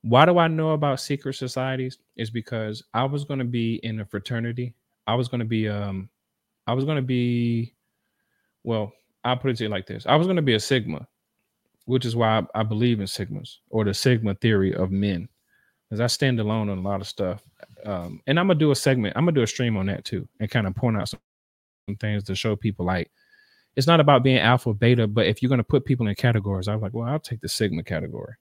Why do I know about secret societies? Is because I was going to be in a fraternity. I was going to be um I was going to be well, I'll put it to you like this. I was going to be a sigma, which is why I, I believe in sigmas or the sigma theory of men. Because I stand alone on a lot of stuff. Um, and I'm gonna do a segment, I'm gonna do a stream on that too, and kind of point out some, some things to show people like it's not about being alpha beta, but if you're going to put people in categories, I'm like, well, I'll take the sigma category.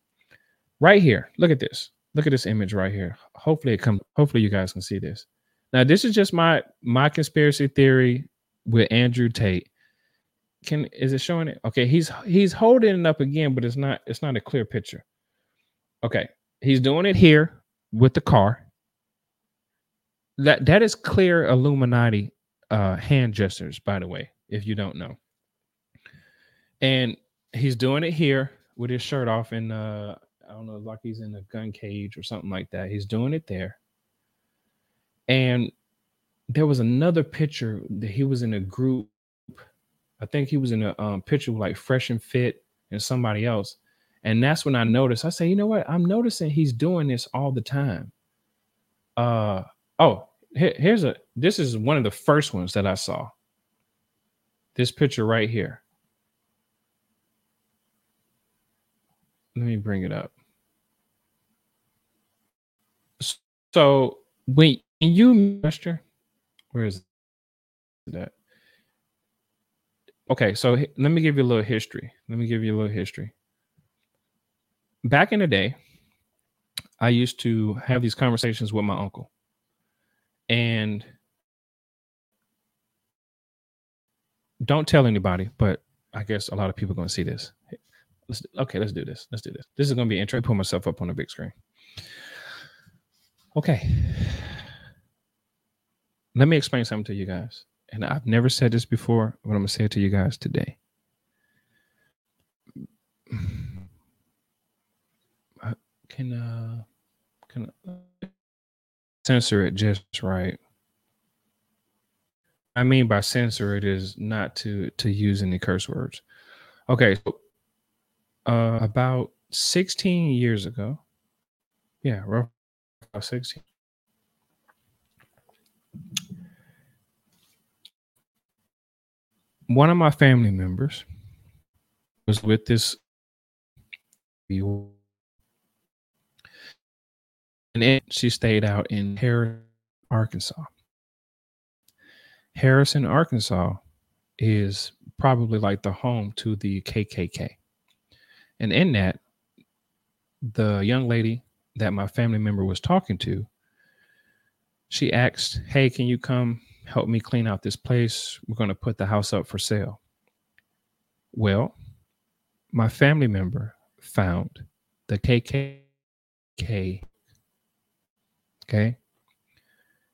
Right here, look at this. Look at this image right here. Hopefully it comes. Hopefully you guys can see this. Now this is just my my conspiracy theory with Andrew Tate. Can is it showing it? Okay, he's he's holding it up again, but it's not it's not a clear picture. Okay, he's doing it here with the car. That that is clear Illuminati uh hand gestures, by the way, if you don't know and he's doing it here with his shirt off and uh I don't know, like he's in a gun cage or something like that. He's doing it there. And there was another picture that he was in a group. I think he was in a um, picture with like Fresh and Fit and somebody else. And that's when I noticed. I say, you know what? I'm noticing he's doing this all the time. Uh oh, here, here's a. This is one of the first ones that I saw. This picture right here. Let me bring it up. So when you master, where is that? Okay, so let me give you a little history. Let me give you a little history. Back in the day, I used to have these conversations with my uncle. And don't tell anybody, but I guess a lot of people are going to see this. Let's okay, let's do this. Let's do this. This is gonna be interesting. Put myself up on the big screen. Okay. Let me explain something to you guys. And I've never said this before, but I'm gonna say it to you guys today. Can uh can I censor it just right? I mean by censor it is not to to use any curse words. Okay, so uh, about 16 years ago. Yeah, roughly about 16. One of my family members was with this and she stayed out in Harrison, Arkansas. Harrison, Arkansas is probably like the home to the KKK. And in that, the young lady that my family member was talking to, she asked, Hey, can you come help me clean out this place? We're going to put the house up for sale. Well, my family member found the KKK. Okay.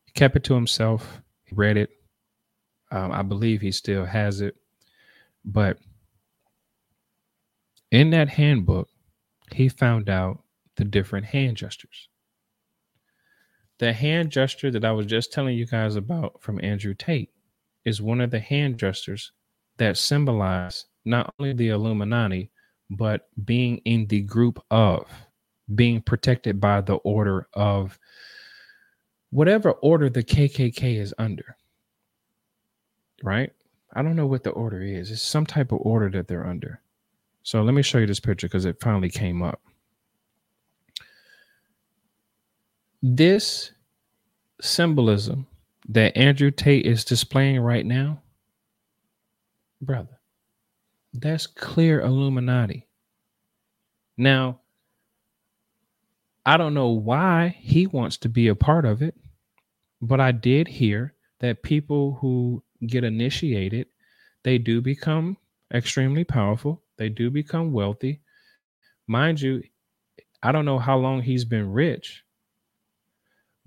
He kept it to himself. He read it. Um, I believe he still has it. But in that handbook, he found out the different hand gestures. The hand gesture that I was just telling you guys about from Andrew Tate is one of the hand gestures that symbolize not only the Illuminati, but being in the group of, being protected by the order of whatever order the KKK is under. Right? I don't know what the order is. It's some type of order that they're under. So let me show you this picture because it finally came up. This symbolism that Andrew Tate is displaying right now, brother, that's clear Illuminati. Now, I don't know why he wants to be a part of it, but I did hear that people who get initiated, they do become extremely powerful they do become wealthy. Mind you, I don't know how long he's been rich,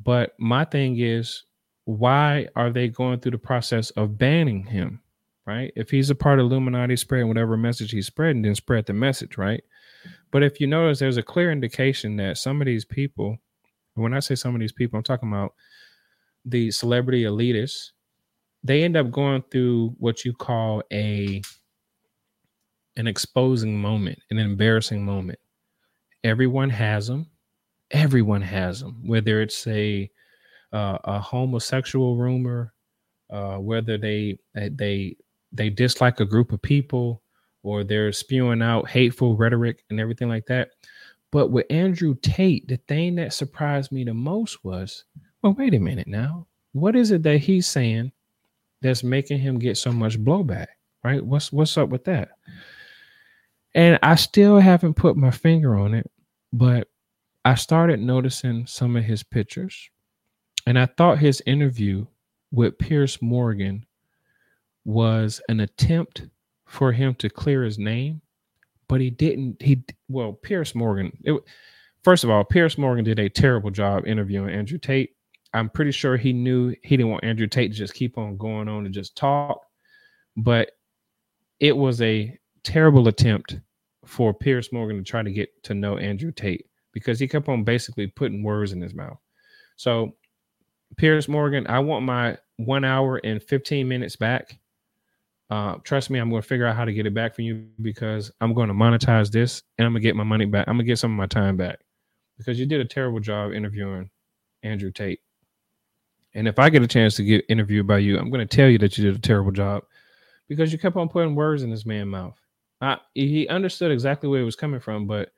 but my thing is, why are they going through the process of banning him? right? If he's a part of Illuminati spreading whatever message he's spreading, then spread the message, right? But if you notice, there's a clear indication that some of these people, when I say some of these people, I'm talking about the celebrity elitists, they end up going through what you call a an exposing moment, an embarrassing moment. Everyone has them. Everyone has them. Whether it's a uh, a homosexual rumor, uh, whether they they they dislike a group of people, or they're spewing out hateful rhetoric and everything like that. But with Andrew Tate, the thing that surprised me the most was, well, wait a minute now. What is it that he's saying that's making him get so much blowback? Right? What's what's up with that? And I still haven't put my finger on it, but I started noticing some of his pictures. And I thought his interview with Piers Morgan was an attempt for him to clear his name, but he didn't. He well, Piers Morgan. It, first of all, Piers Morgan did a terrible job interviewing Andrew Tate. I'm pretty sure he knew he didn't want Andrew Tate to just keep on going on and just talk, but it was a terrible attempt for Piers Morgan to try to get to know Andrew Tate because he kept on basically putting words in his mouth. So, Piers Morgan, I want my one hour and 15 minutes back. Uh, trust me, I'm going to figure out how to get it back for you because I'm going to monetize this and I'm going to get my money back. I'm going to get some of my time back because you did a terrible job interviewing Andrew Tate. And if I get a chance to get interviewed by you, I'm going to tell you that you did a terrible job because you kept on putting words in this man's mouth. I, he understood exactly where it was coming from, but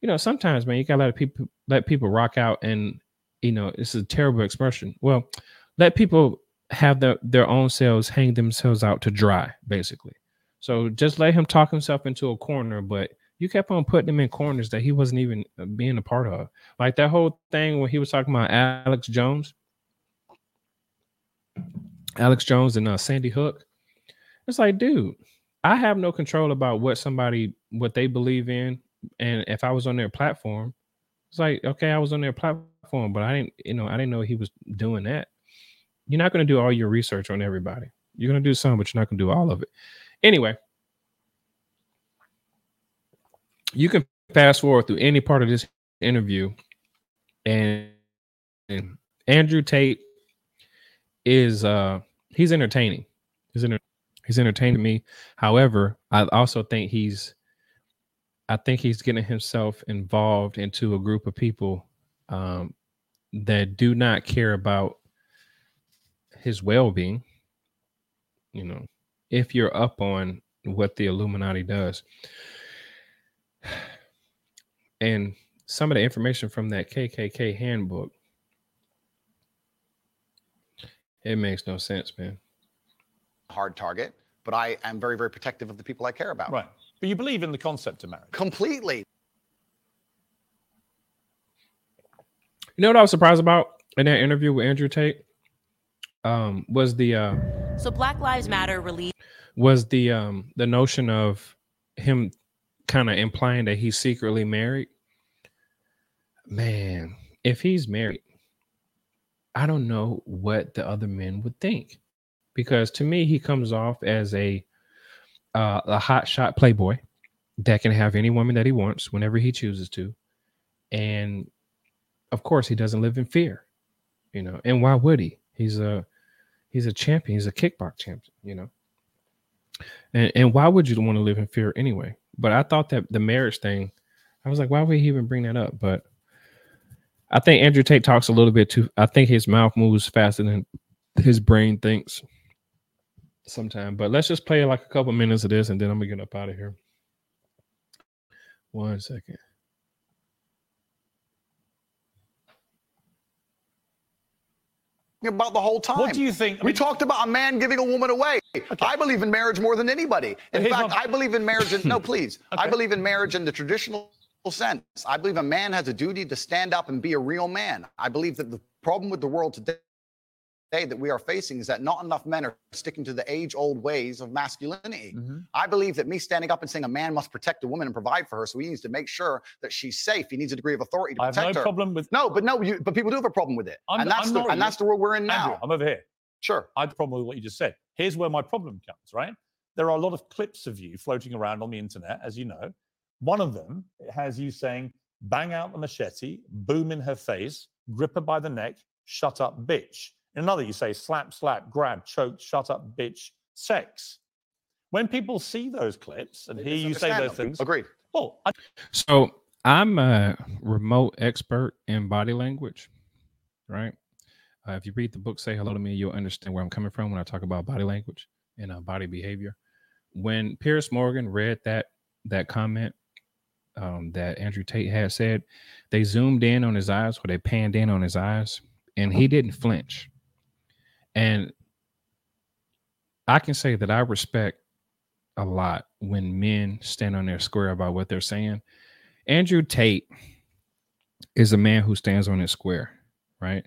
you know, sometimes, man, you gotta let people let people rock out, and you know, it's a terrible expression. Well, let people have their their own selves hang themselves out to dry, basically. So just let him talk himself into a corner, but you kept on putting him in corners that he wasn't even uh, being a part of. Like that whole thing when he was talking about Alex Jones, Alex Jones and uh, Sandy Hook. It's like, dude, I have no control about what somebody what they believe in, and if I was on their platform, it's like okay, I was on their platform, but I didn't, you know, I didn't know he was doing that. You're not going to do all your research on everybody. You're going to do some, but you're not going to do all of it. Anyway, you can fast forward through any part of this interview, and, and Andrew Tate is uh he's entertaining. He's entertaining He's entertaining me. However, I also think he's I think he's getting himself involved into a group of people um, that do not care about his well-being. You know, if you're up on what the Illuminati does, and some of the information from that KKK handbook, it makes no sense, man hard target, but I am very, very protective of the people I care about. Right. But you believe in the concept of marriage? Completely. You know what I was surprised about in that interview with Andrew Tate? Um, was the uh, so Black Lives Matter release was the um the notion of him kind of implying that he's secretly married. Man, if he's married, I don't know what the other men would think because to me he comes off as a uh, a hot shot playboy that can have any woman that he wants whenever he chooses to, and of course he doesn't live in fear, you know. And why would he? He's a he's a champion. He's a kickbox champion, you know. And and why would you want to live in fear anyway? But I thought that the marriage thing, I was like, why would he even bring that up? But I think Andrew Tate talks a little bit too. I think his mouth moves faster than his brain thinks sometime. But let's just play like a couple minutes of this and then I'm gonna get up out of here. One second. About the whole time. What do you think? I we talked about a man giving a woman away. Okay. I believe in marriage more than anybody. In fact, I believe in marriage. In, no, please. Okay. I believe in marriage in the traditional sense. I believe a man has a duty to stand up and be a real man. I believe that the problem with the world today that we are facing is that not enough men are sticking to the age old ways of masculinity. Mm-hmm. I believe that me standing up and saying a man must protect a woman and provide for her, so he needs to make sure that she's safe. He needs a degree of authority to I protect have no her. problem with no, but no, you, but people do have a problem with it, I'm, and that's I'm the and that's the world we're in now. Andrew, I'm over here. Sure, I have a problem with what you just said. Here's where my problem comes. Right, there are a lot of clips of you floating around on the internet, as you know. One of them has you saying, bang out the machete, boom in her face, grip her by the neck, shut up, bitch. In another, you say, slap, slap, grab, choke, shut up, bitch, sex. When people see those clips and hear you say those them. things, agree. well, I, So I'm a remote expert in body language, right? Uh, if you read the book "Say Hello to Me," you'll understand where I'm coming from when I talk about body language and uh, body behavior. When Piers Morgan read that that comment um, that Andrew Tate had said, they zoomed in on his eyes, or they panned in on his eyes, and he didn't flinch. And I can say that I respect a lot when men stand on their square about what they're saying. Andrew Tate is a man who stands on his square, right?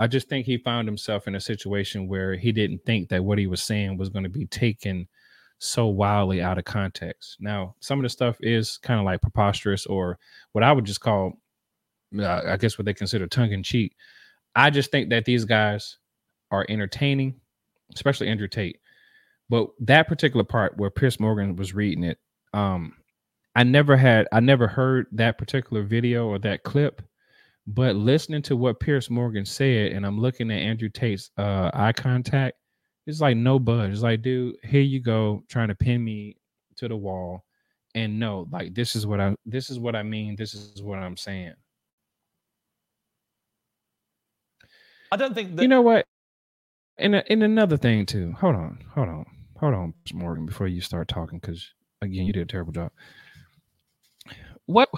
I just think he found himself in a situation where he didn't think that what he was saying was going to be taken so wildly out of context. Now, some of the stuff is kind of like preposterous or what I would just call, uh, I guess, what they consider tongue in cheek. I just think that these guys are entertaining, especially Andrew Tate. But that particular part where Piers Morgan was reading it, um, I never had, I never heard that particular video or that clip. But listening to what Piers Morgan said, and I'm looking at Andrew Tate's uh, eye contact, it's like no budge. It's like, dude, here you go, trying to pin me to the wall, and no, like this is what I, this is what I mean. This is what I'm saying. I don't think that you know what? And uh, and another thing too. Hold on, hold on, hold on, Morgan, before you start talking, because again, you did a terrible job. What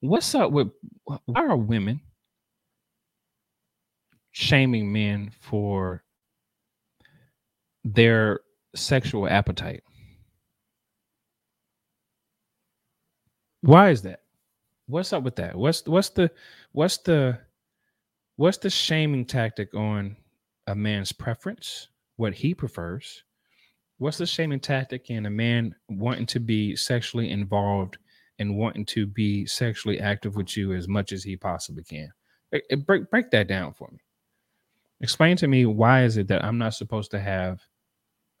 what's up with why are women shaming men for their sexual appetite? Why is that? What's up with that? What's what's the what's the what's the shaming tactic on a man's preference, what he prefers? What's the shaming tactic in a man wanting to be sexually involved and wanting to be sexually active with you as much as he possibly can? It- it- break break that down for me. Explain to me why is it that I'm not supposed to have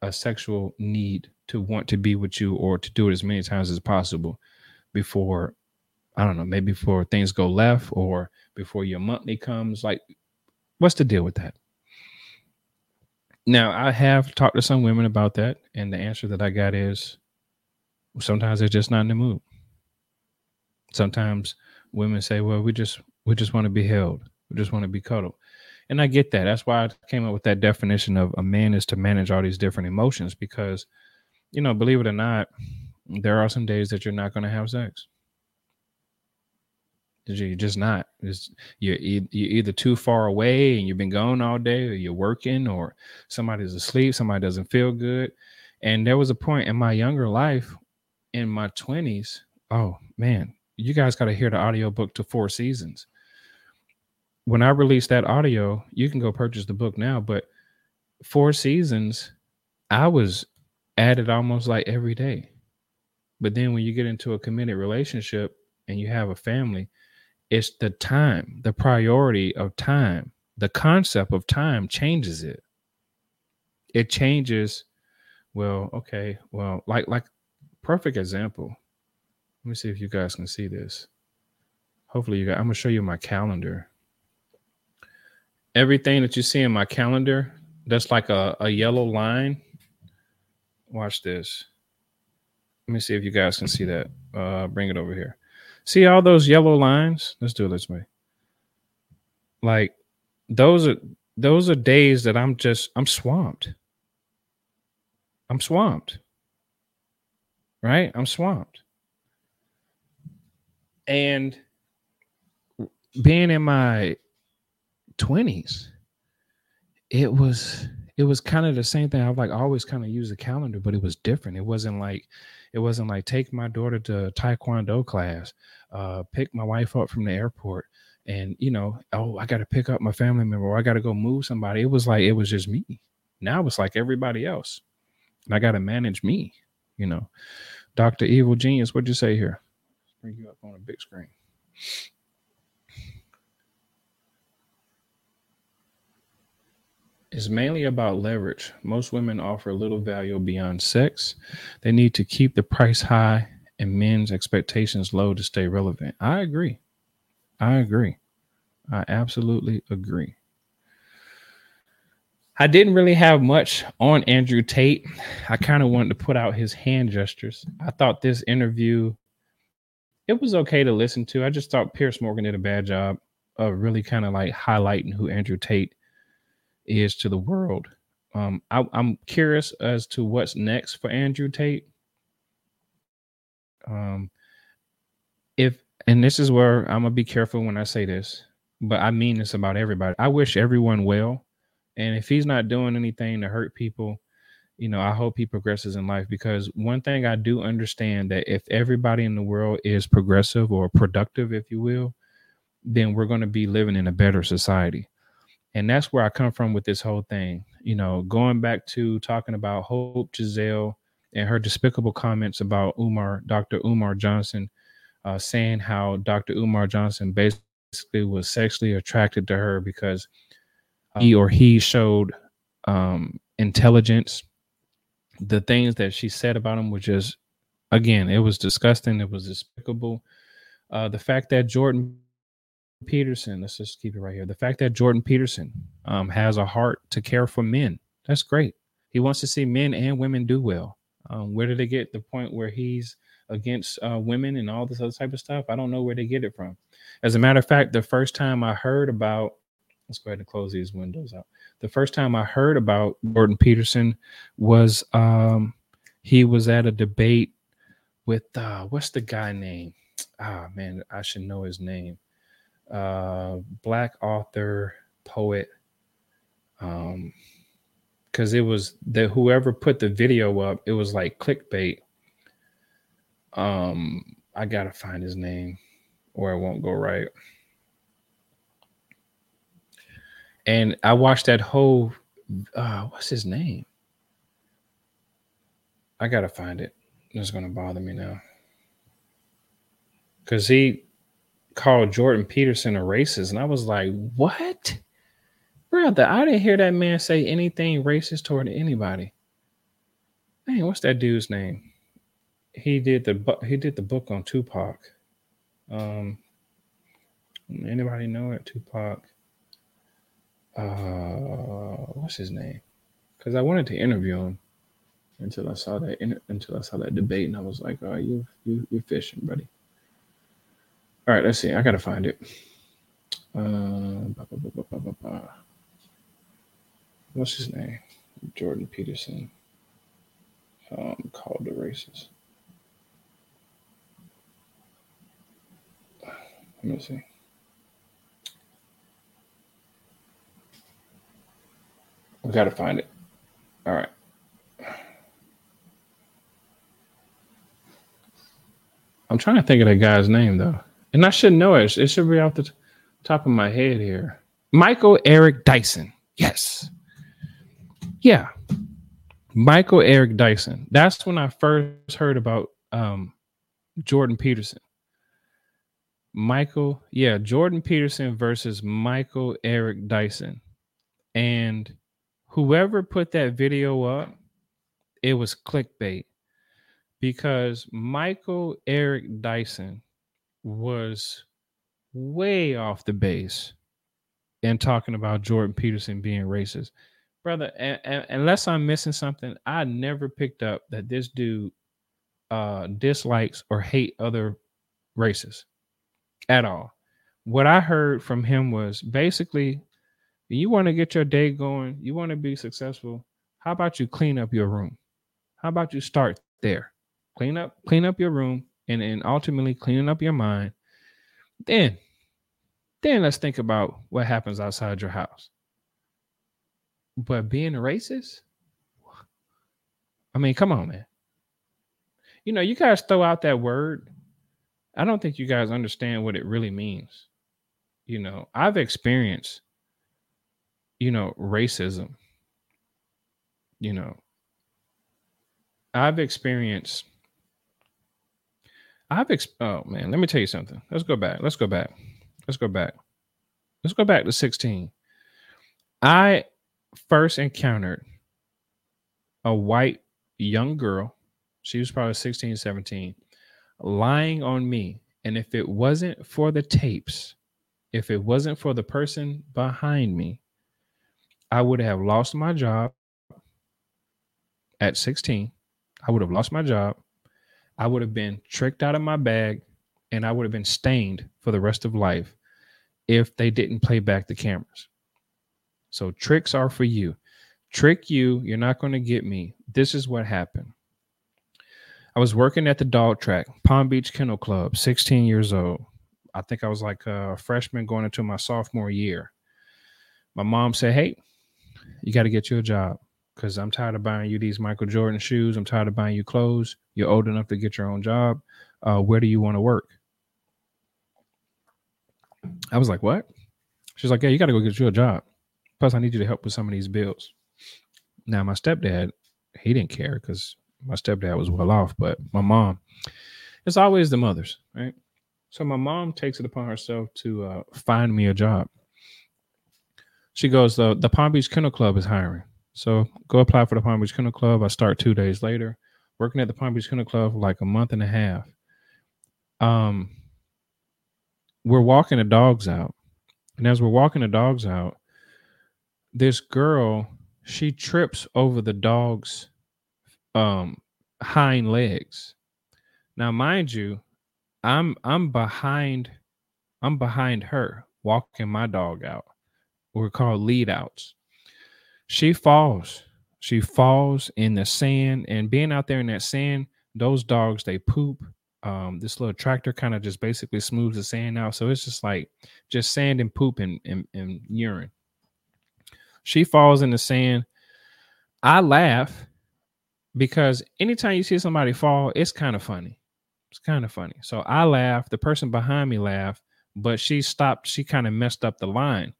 a sexual need to want to be with you or to do it as many times as possible before I don't know, maybe before things go left or before your monthly comes. Like, what's the deal with that? Now, I have talked to some women about that, and the answer that I got is sometimes they're just not in the mood. Sometimes women say, "Well, we just we just want to be held. We just want to be cuddled." And I get that. That's why I came up with that definition of a man is to manage all these different emotions because, you know, believe it or not, there are some days that you're not going to have sex. You're just not. You're, e- you're either too far away and you've been gone all day, or you're working, or somebody's asleep, somebody doesn't feel good. And there was a point in my younger life, in my 20s. Oh, man, you guys got to hear the audiobook to Four Seasons. When I released that audio, you can go purchase the book now, but Four Seasons, I was at it almost like every day. But then when you get into a committed relationship and you have a family, it's the time, the priority of time, the concept of time changes it. It changes. Well, okay. Well, like like perfect example. Let me see if you guys can see this. Hopefully, you guys. I'm gonna show you my calendar. Everything that you see in my calendar, that's like a, a yellow line. Watch this. Let me see if you guys can see that. Uh, bring it over here. See all those yellow lines? Let's do it this way. Like those are those are days that I'm just I'm swamped. I'm swamped. Right? I'm swamped. And being in my 20s, it was it was kind of the same thing. I've like always kind of used a calendar, but it was different. It wasn't like it wasn't like take my daughter to taekwondo class, uh, pick my wife up from the airport, and you know, oh, I got to pick up my family member, or I got to go move somebody. It was like it was just me. Now it's like everybody else, and I got to manage me. You know, Doctor Evil Genius, what'd you say here? Bring you up on a big screen. Is mainly about leverage. Most women offer little value beyond sex. They need to keep the price high and men's expectations low to stay relevant. I agree. I agree. I absolutely agree. I didn't really have much on Andrew Tate. I kind of wanted to put out his hand gestures. I thought this interview it was okay to listen to. I just thought Piers Morgan did a bad job of really kind of like highlighting who Andrew Tate is to the world. Um, I, I'm curious as to what's next for Andrew Tate. Um, if and this is where I'm gonna be careful when I say this, but I mean this about everybody. I wish everyone well, and if he's not doing anything to hurt people, you know, I hope he progresses in life because one thing I do understand that if everybody in the world is progressive or productive, if you will, then we're going to be living in a better society. And that's where I come from with this whole thing. You know, going back to talking about Hope Giselle and her despicable comments about Umar, Dr. Umar Johnson, uh, saying how Dr. Umar Johnson basically was sexually attracted to her because he or he showed um, intelligence. The things that she said about him was just, again, it was disgusting. It was despicable. Uh, the fact that Jordan Peterson, let's just keep it right here. The fact that Jordan Peterson um, has a heart to care for men, that's great. He wants to see men and women do well. Um, where did they get the point where he's against uh, women and all this other type of stuff? I don't know where they get it from. As a matter of fact, the first time I heard about, let's go ahead and close these windows out. The first time I heard about Jordan Peterson was um, he was at a debate with uh, what's the guy name? Ah, man, I should know his name uh, black author, poet. Um, because it was that whoever put the video up, it was like clickbait. Um, I gotta find his name, or it won't go right. And I watched that whole. Uh, what's his name? I gotta find it. It's gonna bother me now. Cause he called Jordan Peterson a racist, and I was like, "What, brother? I didn't hear that man say anything racist toward anybody." Man, what's that dude's name? He did the he did the book on Tupac. Um, anybody know it? Tupac. Uh, what's his name? Because I wanted to interview him until I saw that until I saw that debate, and I was like, "Oh, you you you're fishing, buddy." All right, let's see. I gotta find it. Uh, What's his name? Jordan Peterson. Um, called the races. Let me see. We gotta find it. All right. I'm trying to think of that guy's name though and I should know it. It should be off the t- top of my head here. Michael Eric Dyson. Yes. Yeah. Michael Eric Dyson. That's when I first heard about um, Jordan Peterson. Michael, yeah, Jordan Peterson versus Michael Eric Dyson. And whoever put that video up, it was clickbait because Michael Eric Dyson was way off the base and talking about Jordan Peterson being racist. Brother, and, and, unless I'm missing something, I never picked up that this dude uh, dislikes or hate other races at all. What I heard from him was basically, you want to get your day going, you want to be successful. How about you clean up your room? How about you start there? Clean up, clean up your room, and, and ultimately cleaning up your mind, then then let's think about what happens outside your house. But being a racist, I mean, come on, man. You know, you guys throw out that word. I don't think you guys understand what it really means. You know, I've experienced, you know, racism. You know, I've experienced I've exp- oh man, let me tell you something. Let's go back. Let's go back. Let's go back. Let's go back to 16. I first encountered a white young girl, she was probably 16, 17, lying on me. And if it wasn't for the tapes, if it wasn't for the person behind me, I would have lost my job at 16. I would have lost my job. I would have been tricked out of my bag and I would have been stained for the rest of life if they didn't play back the cameras. So tricks are for you. Trick you, you're not going to get me. This is what happened. I was working at the dog track, Palm Beach Kennel Club, 16 years old. I think I was like a freshman going into my sophomore year. My mom said, Hey, you got to get you a job because I'm tired of buying you these Michael Jordan shoes. I'm tired of buying you clothes. You're old enough to get your own job. Uh, where do you want to work? I was like, What? She's like, Yeah, you got to go get you a job. Plus, I need you to help with some of these bills. Now, my stepdad, he didn't care because my stepdad was well off, but my mom, it's always the mothers, right? So my mom takes it upon herself to uh, find me a job. She goes, the, the Palm Beach Kennel Club is hiring. So go apply for the Palm Beach Kennel Club. I start two days later, working at the Palm Beach Kennel Club like a month and a half. Um, we're walking the dogs out. And as we're walking the dogs out, this girl, she trips over the dog's um hind legs. Now, mind you, I'm I'm behind I'm behind her walking my dog out. We're called lead outs. She falls. She falls in the sand and being out there in that sand, those dogs they poop. Um, this little tractor kind of just basically smooths the sand out. So it's just like just sand and poop and, and, and urine. She falls in the sand. I laugh because anytime you see somebody fall, it's kind of funny. It's kind of funny. So I laugh. The person behind me laughed, but she stopped. She kind of messed up the line.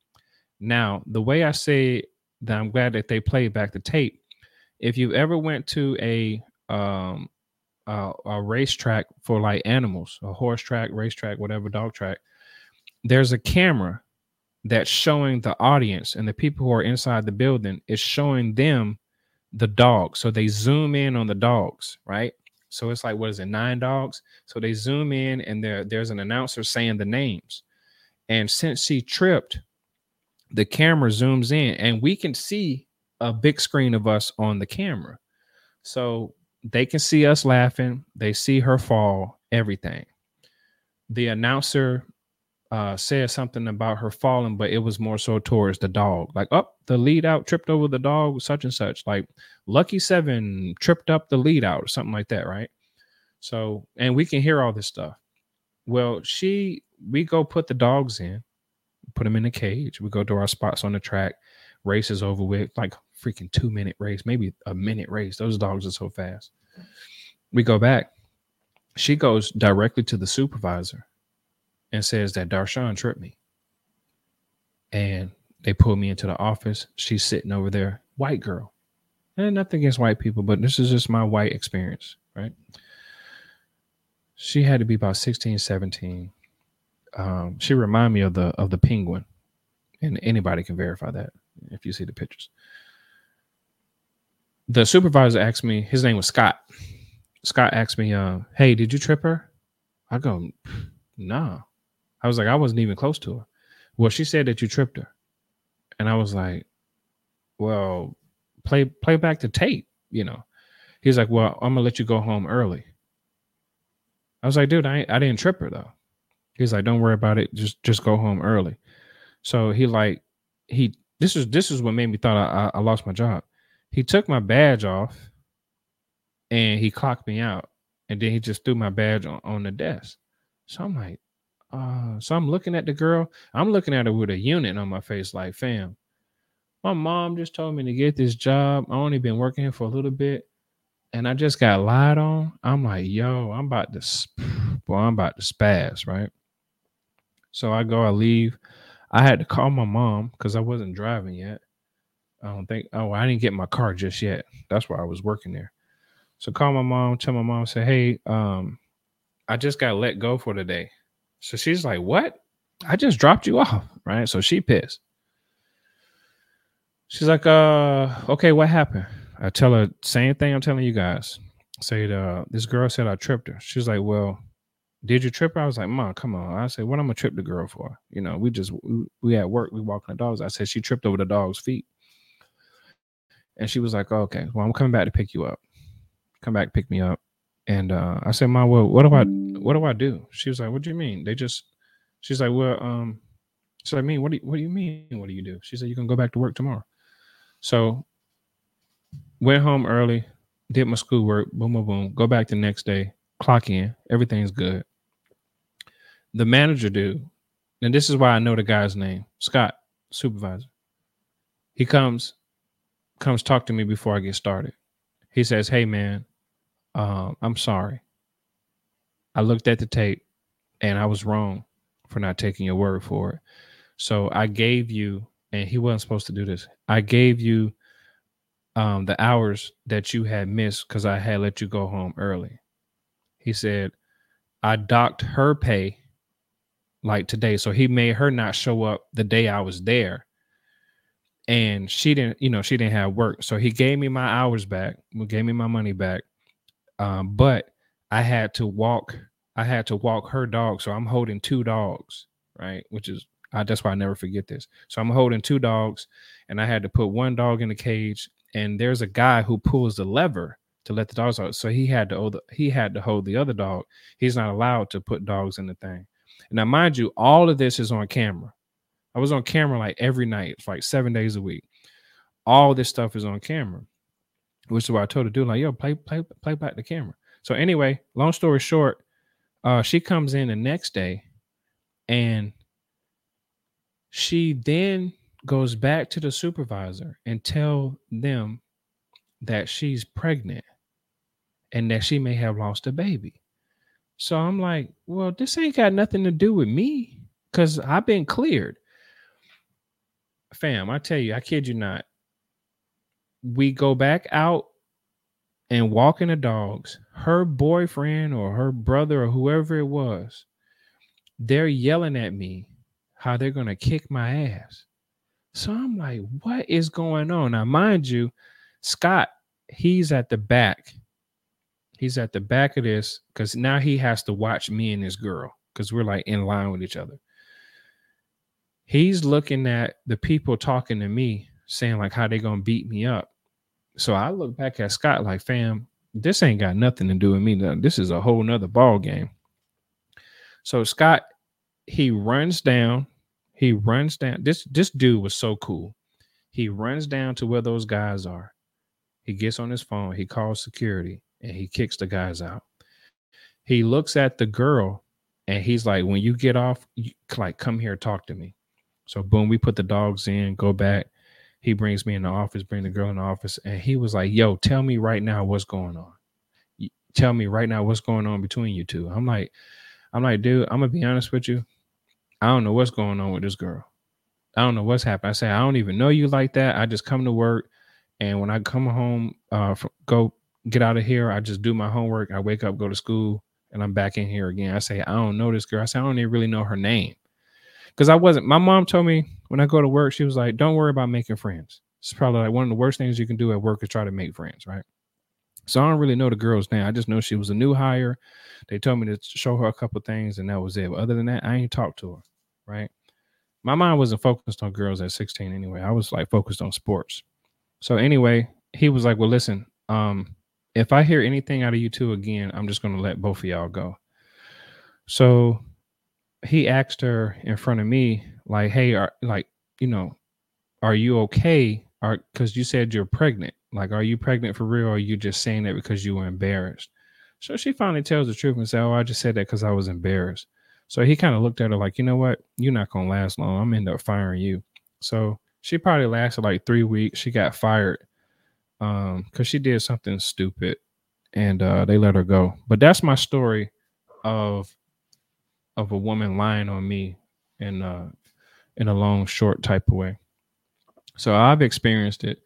Now, the way I say that I'm glad that they played back the tape. If you ever went to a um a, a racetrack for like animals, a horse track, racetrack, whatever, dog track, there's a camera that's showing the audience and the people who are inside the building is showing them the dogs. So they zoom in on the dogs, right? So it's like, what is it, nine dogs? So they zoom in and there, there's an announcer saying the names. And since she tripped, the camera zooms in and we can see a big screen of us on the camera. So they can see us laughing, they see her fall, everything. The announcer uh, said something about her falling, but it was more so towards the dog. Like, up oh, the lead out tripped over the dog, such and such. Like, Lucky Seven tripped up the lead out, or something like that, right? So, and we can hear all this stuff. Well, she, we go put the dogs in, put them in a cage. We go to our spots on the track. Race is over with, like freaking two minute race, maybe a minute race. Those dogs are so fast. We go back. She goes directly to the supervisor and says that Darshawn tripped me. And they pull me into the office. She's sitting over there, white girl. And nothing against white people, but this is just my white experience, right? She had to be about 16, 17. Um, she reminded me of the of the penguin. And anybody can verify that if you see the pictures. The supervisor asked me, his name was Scott. Scott asked me, uh, hey, did you trip her? I go, no. I was like, I wasn't even close to her. Well, she said that you tripped her. And I was like, well, play play back the tape, you know. He's like, well, I'm gonna let you go home early. I was like, dude, I I didn't trip her though. He's like, don't worry about it. Just just go home early. So he like he this is this is what made me thought I, I lost my job. He took my badge off and he clocked me out, and then he just threw my badge on, on the desk. So I'm like, uh, so I'm looking at the girl. I'm looking at her with a unit on my face, like, fam, my mom just told me to get this job. I only been working here for a little bit, and I just got lied on. I'm like, yo, I'm about to, well, I'm about to spaz, right? So I go, I leave. I had to call my mom because I wasn't driving yet. I don't think. Oh, I didn't get my car just yet. That's why I was working there. So call my mom. Tell my mom, say, hey, um, I just got let go for the day. So she's like, What? I just dropped you off. Right. So she pissed. She's like, uh, okay, what happened? I tell her same thing I'm telling you guys. Say uh, this girl said I tripped her. She's like, well, did you trip her? I was like, Mom, come on. I said, what I'm gonna trip the girl for? You know, we just we, we at work, we walking the dogs. I said she tripped over the dog's feet. And she was like, oh, okay, well, I'm coming back to pick you up. Come back, pick me up. And uh, I said, Mom, well, what do I what do I do? She was like, What do you mean? They just she's like, Well, um, so I mean, what do you what do you mean? What do you do? She said, You can go back to work tomorrow. So went home early, did my schoolwork, boom, boom, boom, go back the next day, clock in, everything's good. The manager dude, and this is why I know the guy's name, Scott, supervisor. He comes, comes talk to me before I get started. He says, Hey man, um, I'm sorry. I looked at the tape and I was wrong for not taking your word for it. So I gave you, and he wasn't supposed to do this. I gave you um, the hours that you had missed because I had let you go home early. He said, I docked her pay like today. So he made her not show up the day I was there. And she didn't, you know, she didn't have work. So he gave me my hours back, gave me my money back. Um, but I had to walk, I had to walk her dog. So I'm holding two dogs, right? Which is I, that's why I never forget this. So I'm holding two dogs, and I had to put one dog in the cage and there's a guy who pulls the lever to let the dogs out. So he had to hold the, he had to hold the other dog. He's not allowed to put dogs in the thing. Now, mind you, all of this is on camera. I was on camera like every night, like seven days a week. All this stuff is on camera, which is why I told the dude, like, yo, play, play, play back the camera. So anyway, long story short, uh, she comes in the next day and she then goes back to the supervisor and tell them that she's pregnant and that she may have lost a baby. So I'm like, well, this ain't got nothing to do with me because I've been cleared. Fam, I tell you, I kid you not. We go back out and walking the dogs. Her boyfriend or her brother or whoever it was, they're yelling at me how they're going to kick my ass. So I'm like, what is going on? Now, mind you, Scott, he's at the back. He's at the back of this because now he has to watch me and this girl because we're like in line with each other. He's looking at the people talking to me, saying like how they gonna beat me up. So I look back at Scott like, fam, this ain't got nothing to do with me. This is a whole nother ball game. So Scott, he runs down he runs down. This this dude was so cool. He runs down to where those guys are. He gets on his phone. He calls security and he kicks the guys out. He looks at the girl and he's like, "When you get off, you, like come here, talk to me." So boom, we put the dogs in. Go back. He brings me in the office. Bring the girl in the office, and he was like, "Yo, tell me right now what's going on. Tell me right now what's going on between you two. I'm like, I'm like, dude, I'm gonna be honest with you. I don't know what's going on with this girl. I don't know what's happened. I say, I don't even know you like that. I just come to work. And when I come home, uh, go get out of here, I just do my homework. I wake up, go to school, and I'm back in here again. I say, I don't know this girl. I say, I don't even really know her name. Because I wasn't, my mom told me when I go to work, she was like, don't worry about making friends. It's probably like one of the worst things you can do at work is try to make friends, right? So I don't really know the girl's name. I just know she was a new hire. They told me to show her a couple things, and that was it. But other than that, I ain't talked to her right? My mind wasn't focused on girls at 16 anyway. I was like focused on sports. So anyway, he was like, "Well, listen, um, if I hear anything out of you two again, I'm just going to let both of y'all go." So he asked her in front of me, like, "Hey, are like, you know, are you okay? Are because you said you're pregnant. Like, are you pregnant for real? Or are you just saying that because you were embarrassed?" So she finally tells the truth and says, "Oh, I just said that because I was embarrassed." So he kind of looked at her like, you know what? You're not gonna last long. I'm gonna end up firing you. So she probably lasted like three weeks. She got fired um because she did something stupid and uh they let her go. But that's my story of of a woman lying on me in uh in a long short type of way. So I've experienced it.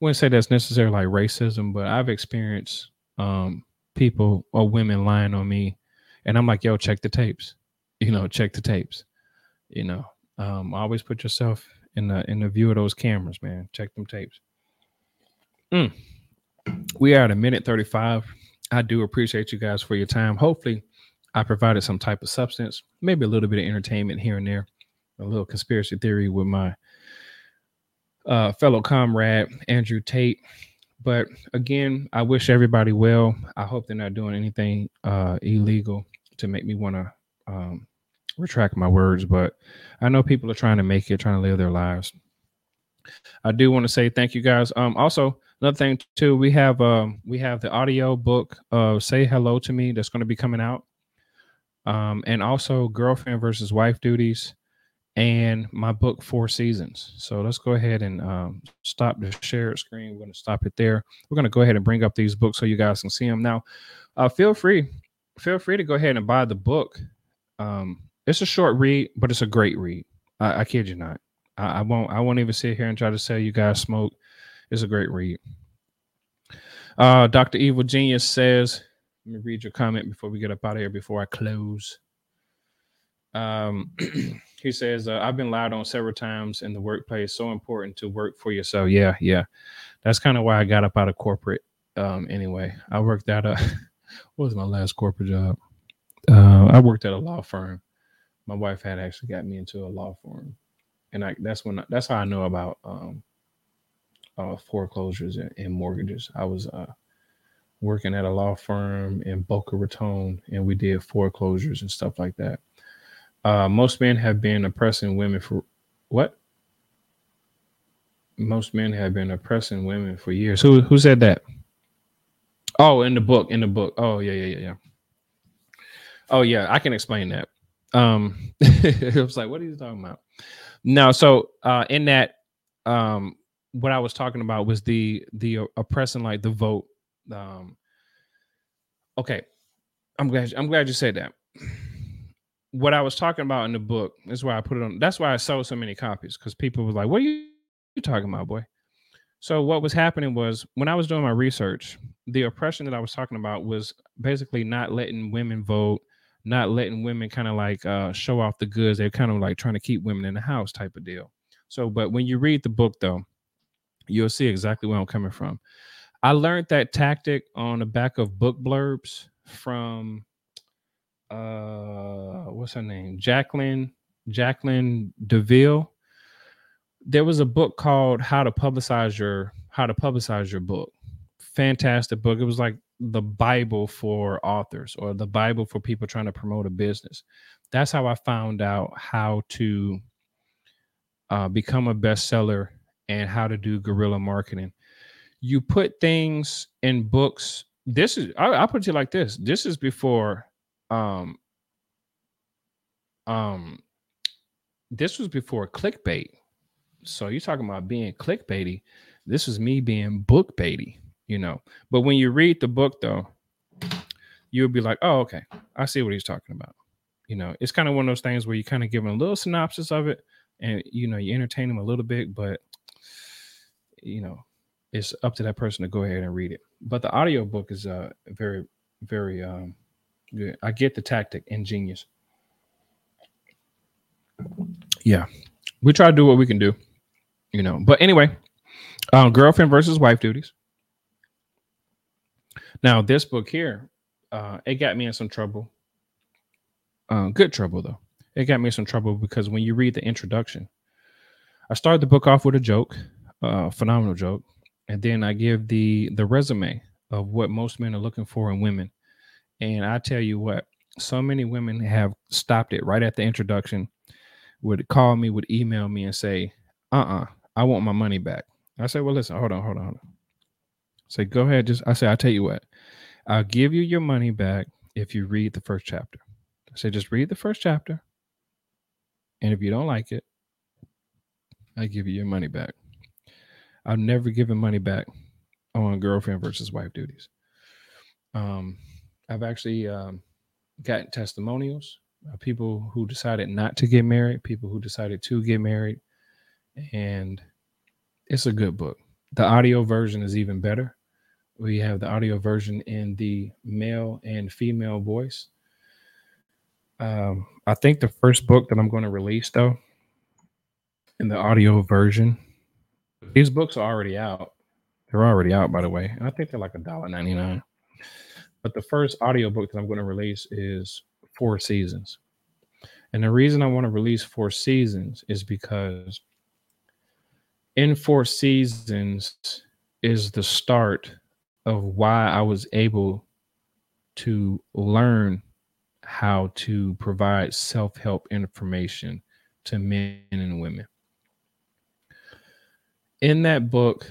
Wouldn't say that's necessarily like racism, but I've experienced um people or women lying on me and I'm like, yo, check the tapes you know, check the tapes. You know, um, always put yourself in the in the view of those cameras, man. Check them tapes. Mm. We are at a minute 35. I do appreciate you guys for your time. Hopefully, I provided some type of substance, maybe a little bit of entertainment here and there, a little conspiracy theory with my uh, fellow comrade Andrew Tate. But again, I wish everybody well. I hope they're not doing anything uh, illegal to make me want to um, retract my words. But I know people are trying to make it, trying to live their lives. I do want to say thank you guys. Um, also another thing too, we have um we have the audio book of "Say Hello to Me" that's going to be coming out, um, and also "Girlfriend versus Wife Duties." and my book four seasons. So let's go ahead and um, stop the share screen. We're going to stop it there. We're going to go ahead and bring up these books so you guys can see them now uh, feel free feel free to go ahead and buy the book. Um, it's a short read but it's a great read. I, I kid you not. I, I, won't i won't even sit here and try to sell you guys smoke it's a great read uh, dr evil genius says let me read your comment before we get up out of here before i close um he says, uh, I've been lied on several times in the workplace. So important to work for yourself. Yeah, yeah. That's kind of why I got up out of corporate. Um, anyway, I worked at a what was my last corporate job? Uh, I worked at a law firm. My wife had actually got me into a law firm, and I that's when that's how I know about um, uh, foreclosures and, and, mortgages. I was uh, working at a law firm in Boca Raton, and we did foreclosures and stuff like that. Uh, most men have been oppressing women for what? Most men have been oppressing women for years. Who who said that? Oh, in the book, in the book. Oh, yeah, yeah, yeah, yeah. Oh, yeah, I can explain that. Um, it was like, what are you talking about? No, so uh, in that, um, what I was talking about was the the oppressing, like the vote. Um, okay, I'm glad I'm glad you said that what I was talking about in the book is why I put it on. That's why I sold so many copies because people were like, "What are you, you talking about, boy?" So what was happening was when I was doing my research, the oppression that I was talking about was basically not letting women vote, not letting women kind of like uh, show off the goods. They're kind of like trying to keep women in the house type of deal. So, but when you read the book though, you'll see exactly where I'm coming from. I learned that tactic on the back of book blurbs from uh what's her name? Jacqueline jacqueline Deval. There was a book called how to publicize your how to publicize your book. Fantastic book. It was like the bible for authors or the bible for people trying to promote a business. That's how i found out how to uh, become a bestseller and how to do guerrilla marketing you put things in books this is I, i'll put it like this this is before um um this was before clickbait. So you're talking about being clickbaity. This was me being bookbaity, you know. But when you read the book though, you'll be like, oh, okay, I see what he's talking about. You know, it's kind of one of those things where you kind of give him a little synopsis of it and you know, you entertain him a little bit, but you know, it's up to that person to go ahead and read it. But the audio book is uh very, very um Good. I get the tactic. Ingenious. Yeah. We try to do what we can do, you know. But anyway, um, girlfriend versus wife duties. Now, this book here, uh, it got me in some trouble. Uh, good trouble though. It got me in some trouble because when you read the introduction, I started the book off with a joke, uh, phenomenal joke, and then I give the the resume of what most men are looking for in women and I tell you what, so many women have stopped it right at the introduction, would call me, would email me and say, uh uh-uh, uh I want my money back. I say, well, listen, hold on, hold on, hold on. Say, go ahead. Just, I say, I'll tell you what, I'll give you your money back if you read the first chapter. I said, just read the first chapter. And if you don't like it, I give you your money back. I've never given money back on girlfriend versus wife duties. Um, I've actually um, gotten testimonials of people who decided not to get married, people who decided to get married, and it's a good book. The audio version is even better. We have the audio version in the male and female voice. Um, I think the first book that I'm going to release, though, in the audio version. These books are already out. They're already out, by the way. I think they're like a dollar ninety nine. But the first audio book that I'm going to release is Four Seasons. And the reason I want to release Four Seasons is because in Four Seasons is the start of why I was able to learn how to provide self help information to men and women. In that book,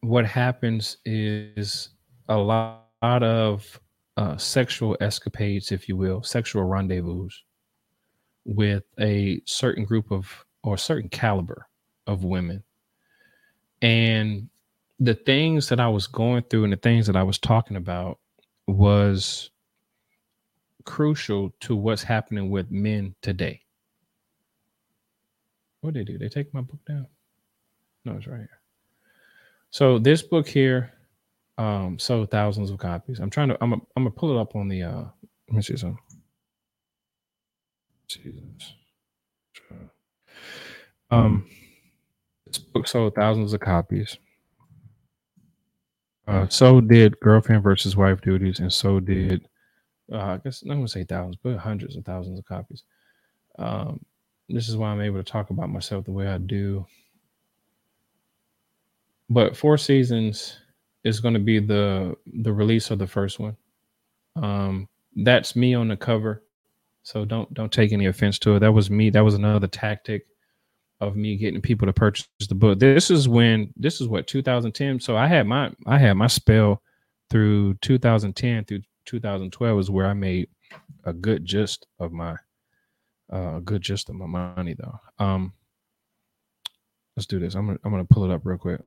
what happens is a lot of uh, sexual escapades, if you will, sexual rendezvous with a certain group of or certain caliber of women. And the things that I was going through and the things that I was talking about was crucial to what's happening with men today. What did they do? They take my book down? No, it's right here. So this book here um sold thousands of copies. I'm trying to I'm a, I'm gonna pull it up on the uh let me see some. Jesus. Um this book sold thousands of copies. Uh, so did girlfriend versus wife duties, and so did uh, I guess I'm gonna say thousands, but hundreds of thousands of copies. Um, this is why I'm able to talk about myself the way I do. But Four Seasons is going to be the the release of the first one. Um, that's me on the cover, so don't don't take any offense to it. That was me. That was another tactic of me getting people to purchase the book. This is when this is what 2010. So I had my I had my spell through 2010 through 2012 is where I made a good gist of my uh, a good gist of my money though. Um, let's do this. I'm gonna I'm gonna pull it up real quick.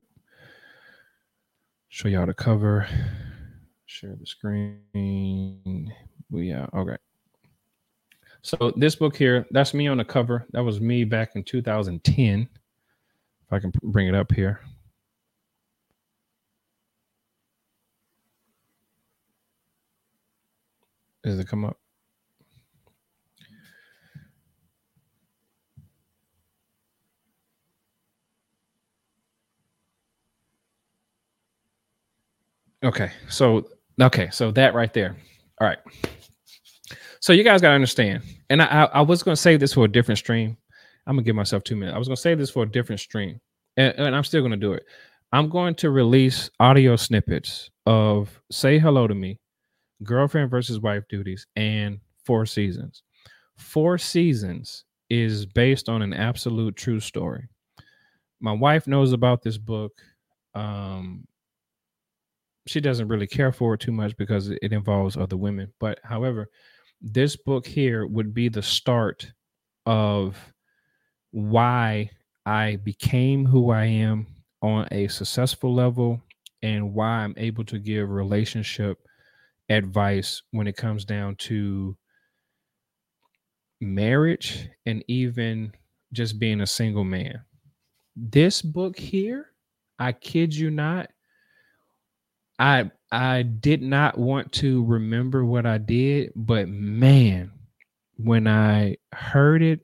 Show y'all the cover. Share the screen. We yeah okay. So this book here, that's me on the cover. That was me back in 2010. If I can bring it up here. Does it come up? Okay, so okay, so that right there. All right. So you guys gotta understand, and I, I, I was gonna save this for a different stream. I'm gonna give myself two minutes. I was gonna save this for a different stream, and, and I'm still gonna do it. I'm going to release audio snippets of "Say Hello to Me," "Girlfriend versus Wife Duties," and Four Seasons. Four Seasons is based on an absolute true story. My wife knows about this book. Um, she doesn't really care for it too much because it involves other women. But however, this book here would be the start of why I became who I am on a successful level and why I'm able to give relationship advice when it comes down to marriage and even just being a single man. This book here, I kid you not, I I did not want to remember what I did, but man, when I heard it,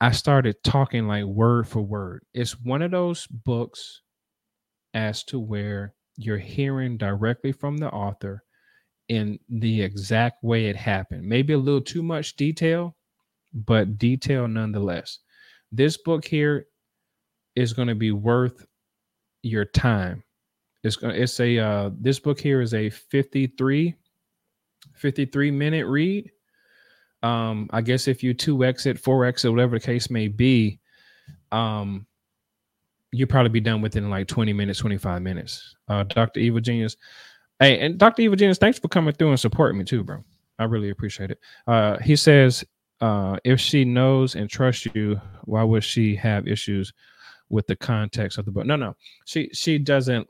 I started talking like word for word. It's one of those books as to where you're hearing directly from the author in the exact way it happened. Maybe a little too much detail, but detail nonetheless. This book here is going to be worth your time it's it's a uh this book here is a 53 53 minute read. Um, I guess if you 2x it, 4x it, whatever the case may be, um, you'll probably be done within like 20 minutes, 25 minutes. Uh, Dr. Evil Genius. Hey, and Dr. Evil Genius, thanks for coming through and supporting me too, bro. I really appreciate it. Uh, he says, uh, if she knows and trusts you, why would she have issues with the context of the book? No, no, she she doesn't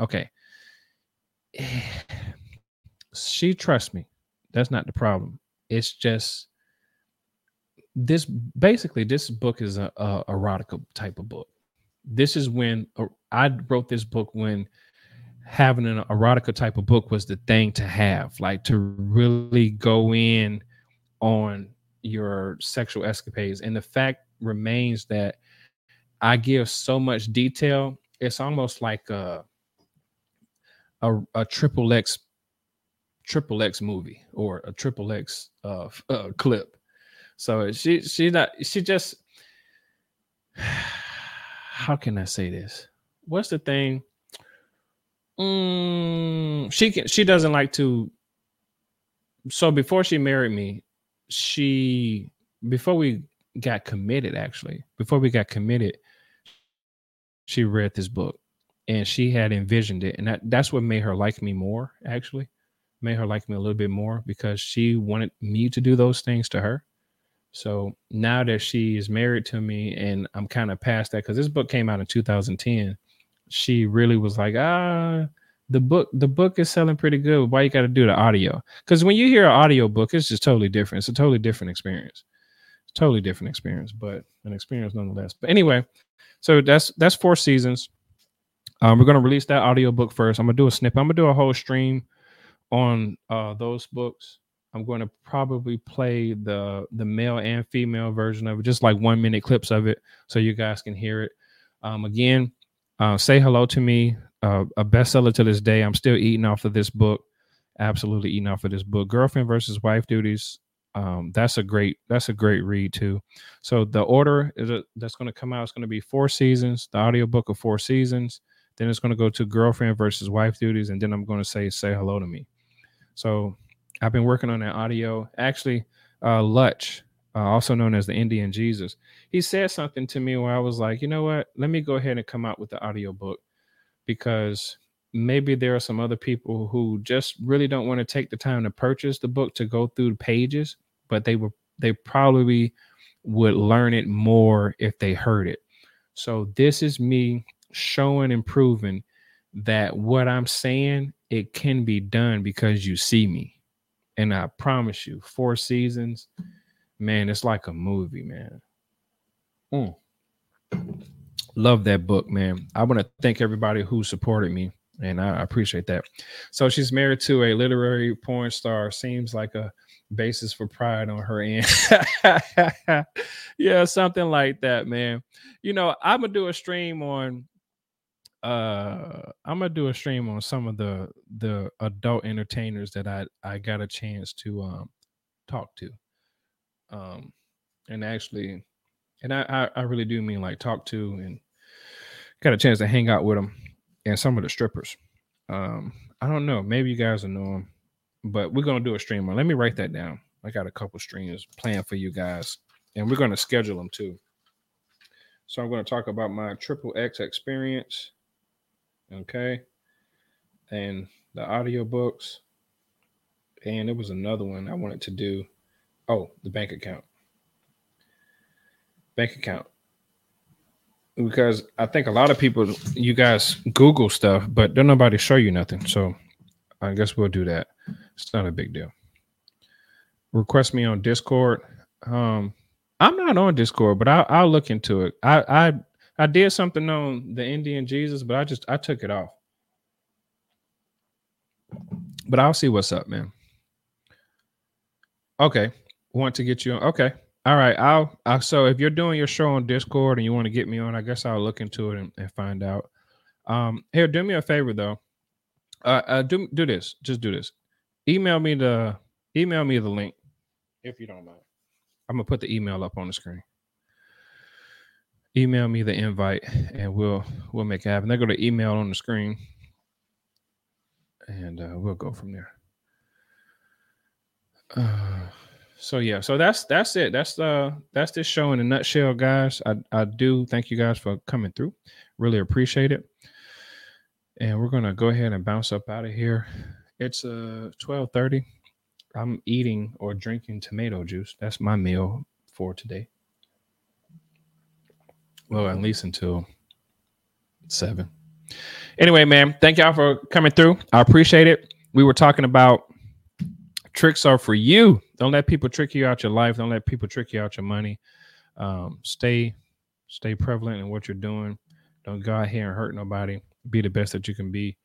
okay. She trusts me. That's not the problem. It's just this basically this book is a, a erotica type of book. This is when uh, I wrote this book when having an erotica type of book was the thing to have, like to really go in on your sexual escapades. And the fact remains that I give so much detail. It's almost like a a, a triple X triple X movie or a triple X uh, uh, clip. So she she not she just how can I say this? What's the thing? Mm, she can she doesn't like to so before she married me, she before we got committed actually, before we got committed, she read this book and she had envisioned it and that, that's what made her like me more actually. Made her like me a little bit more because she wanted me to do those things to her. So now that she is married to me and i'm kind of past that because this book came out in 2010 she really was like ah the book the book is selling pretty good. Why you got to do the audio? Because when you hear an audio book it's just totally different. It's a totally different experience. Totally different experience but an experience nonetheless. But anyway so that's that's four seasons. Um, we're gonna release that audiobook first. I'm gonna do a snippet. I'm gonna do a whole stream on uh, those books. I'm going to probably play the the male and female version of it, just like one minute clips of it, so you guys can hear it. Um, again, uh, say hello to me. Uh, a bestseller to this day. I'm still eating off of this book. Absolutely eating off of this book. Girlfriend versus wife duties um, that's a great that's a great read too. So the order is a, that's going to come out is going to be four seasons, the audiobook of four seasons. Then it's going to go to girlfriend versus wife duties, and then I'm going to say say hello to me. So I've been working on that audio. Actually, uh, Lutch, uh, also known as the Indian Jesus, he said something to me where I was like, you know what? Let me go ahead and come out with the audiobook because maybe there are some other people who just really don't want to take the time to purchase the book to go through the pages, but they were they probably would learn it more if they heard it. So this is me showing and proving that what I'm saying it can be done because you see me. And I promise you, four seasons, man, it's like a movie, man. Mm. Love that book, man. I want to thank everybody who supported me and I appreciate that. So she's married to a literary porn star. Seems like a basis for pride on her end. yeah, something like that, man. You know, I'm gonna do a stream on. Uh, I'm gonna do a stream on some of the the adult entertainers that I I got a chance to um talk to. Um, and actually, and I I, I really do mean like talk to and got a chance to hang out with them and some of the strippers. Um, I don't know. Maybe you guys will know them, but we're gonna do a stream. Let me write that down. I got a couple streams planned for you guys, and we're gonna schedule them too. So I'm gonna talk about my triple X experience. Okay. And the audio books. And it was another one I wanted to do. Oh, the bank account. Bank account because I think a lot of people, you guys Google stuff, but don't nobody show you nothing. So I guess we'll do that. It's not a big deal. Request me on Discord. Um, I'm not on Discord, but I'll, I'll look into it. I, I I did something on the Indian Jesus, but I just I took it off. But I'll see what's up, man. Okay, want to get you on? Okay, all right, I'll, I'll, so if you're doing your show on Discord and you want to get me on, I guess I'll look into it and, and find out. Um, here, do me a favor though. Uh, uh, do do this. Just do this. Email me the email me the link if you don't mind. I'm gonna put the email up on the screen. Email me the invite and we'll we'll make it happen. They're gonna email on the screen, and uh, we'll go from there. Uh, so yeah, so that's that's it. That's uh that's this show in a nutshell, guys. I I do thank you guys for coming through. Really appreciate it. And we're gonna go ahead and bounce up out of here. It's uh 12:30. I'm eating or drinking tomato juice. That's my meal for today. Well, at least until seven. Anyway, man, thank y'all for coming through. I appreciate it. We were talking about tricks are for you. Don't let people trick you out your life. Don't let people trick you out your money. Um, stay, stay prevalent in what you're doing. Don't go out here and hurt nobody. Be the best that you can be,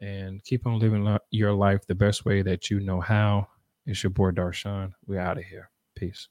and keep on living your life the best way that you know how. It's your boy Darshan. We're out of here. Peace.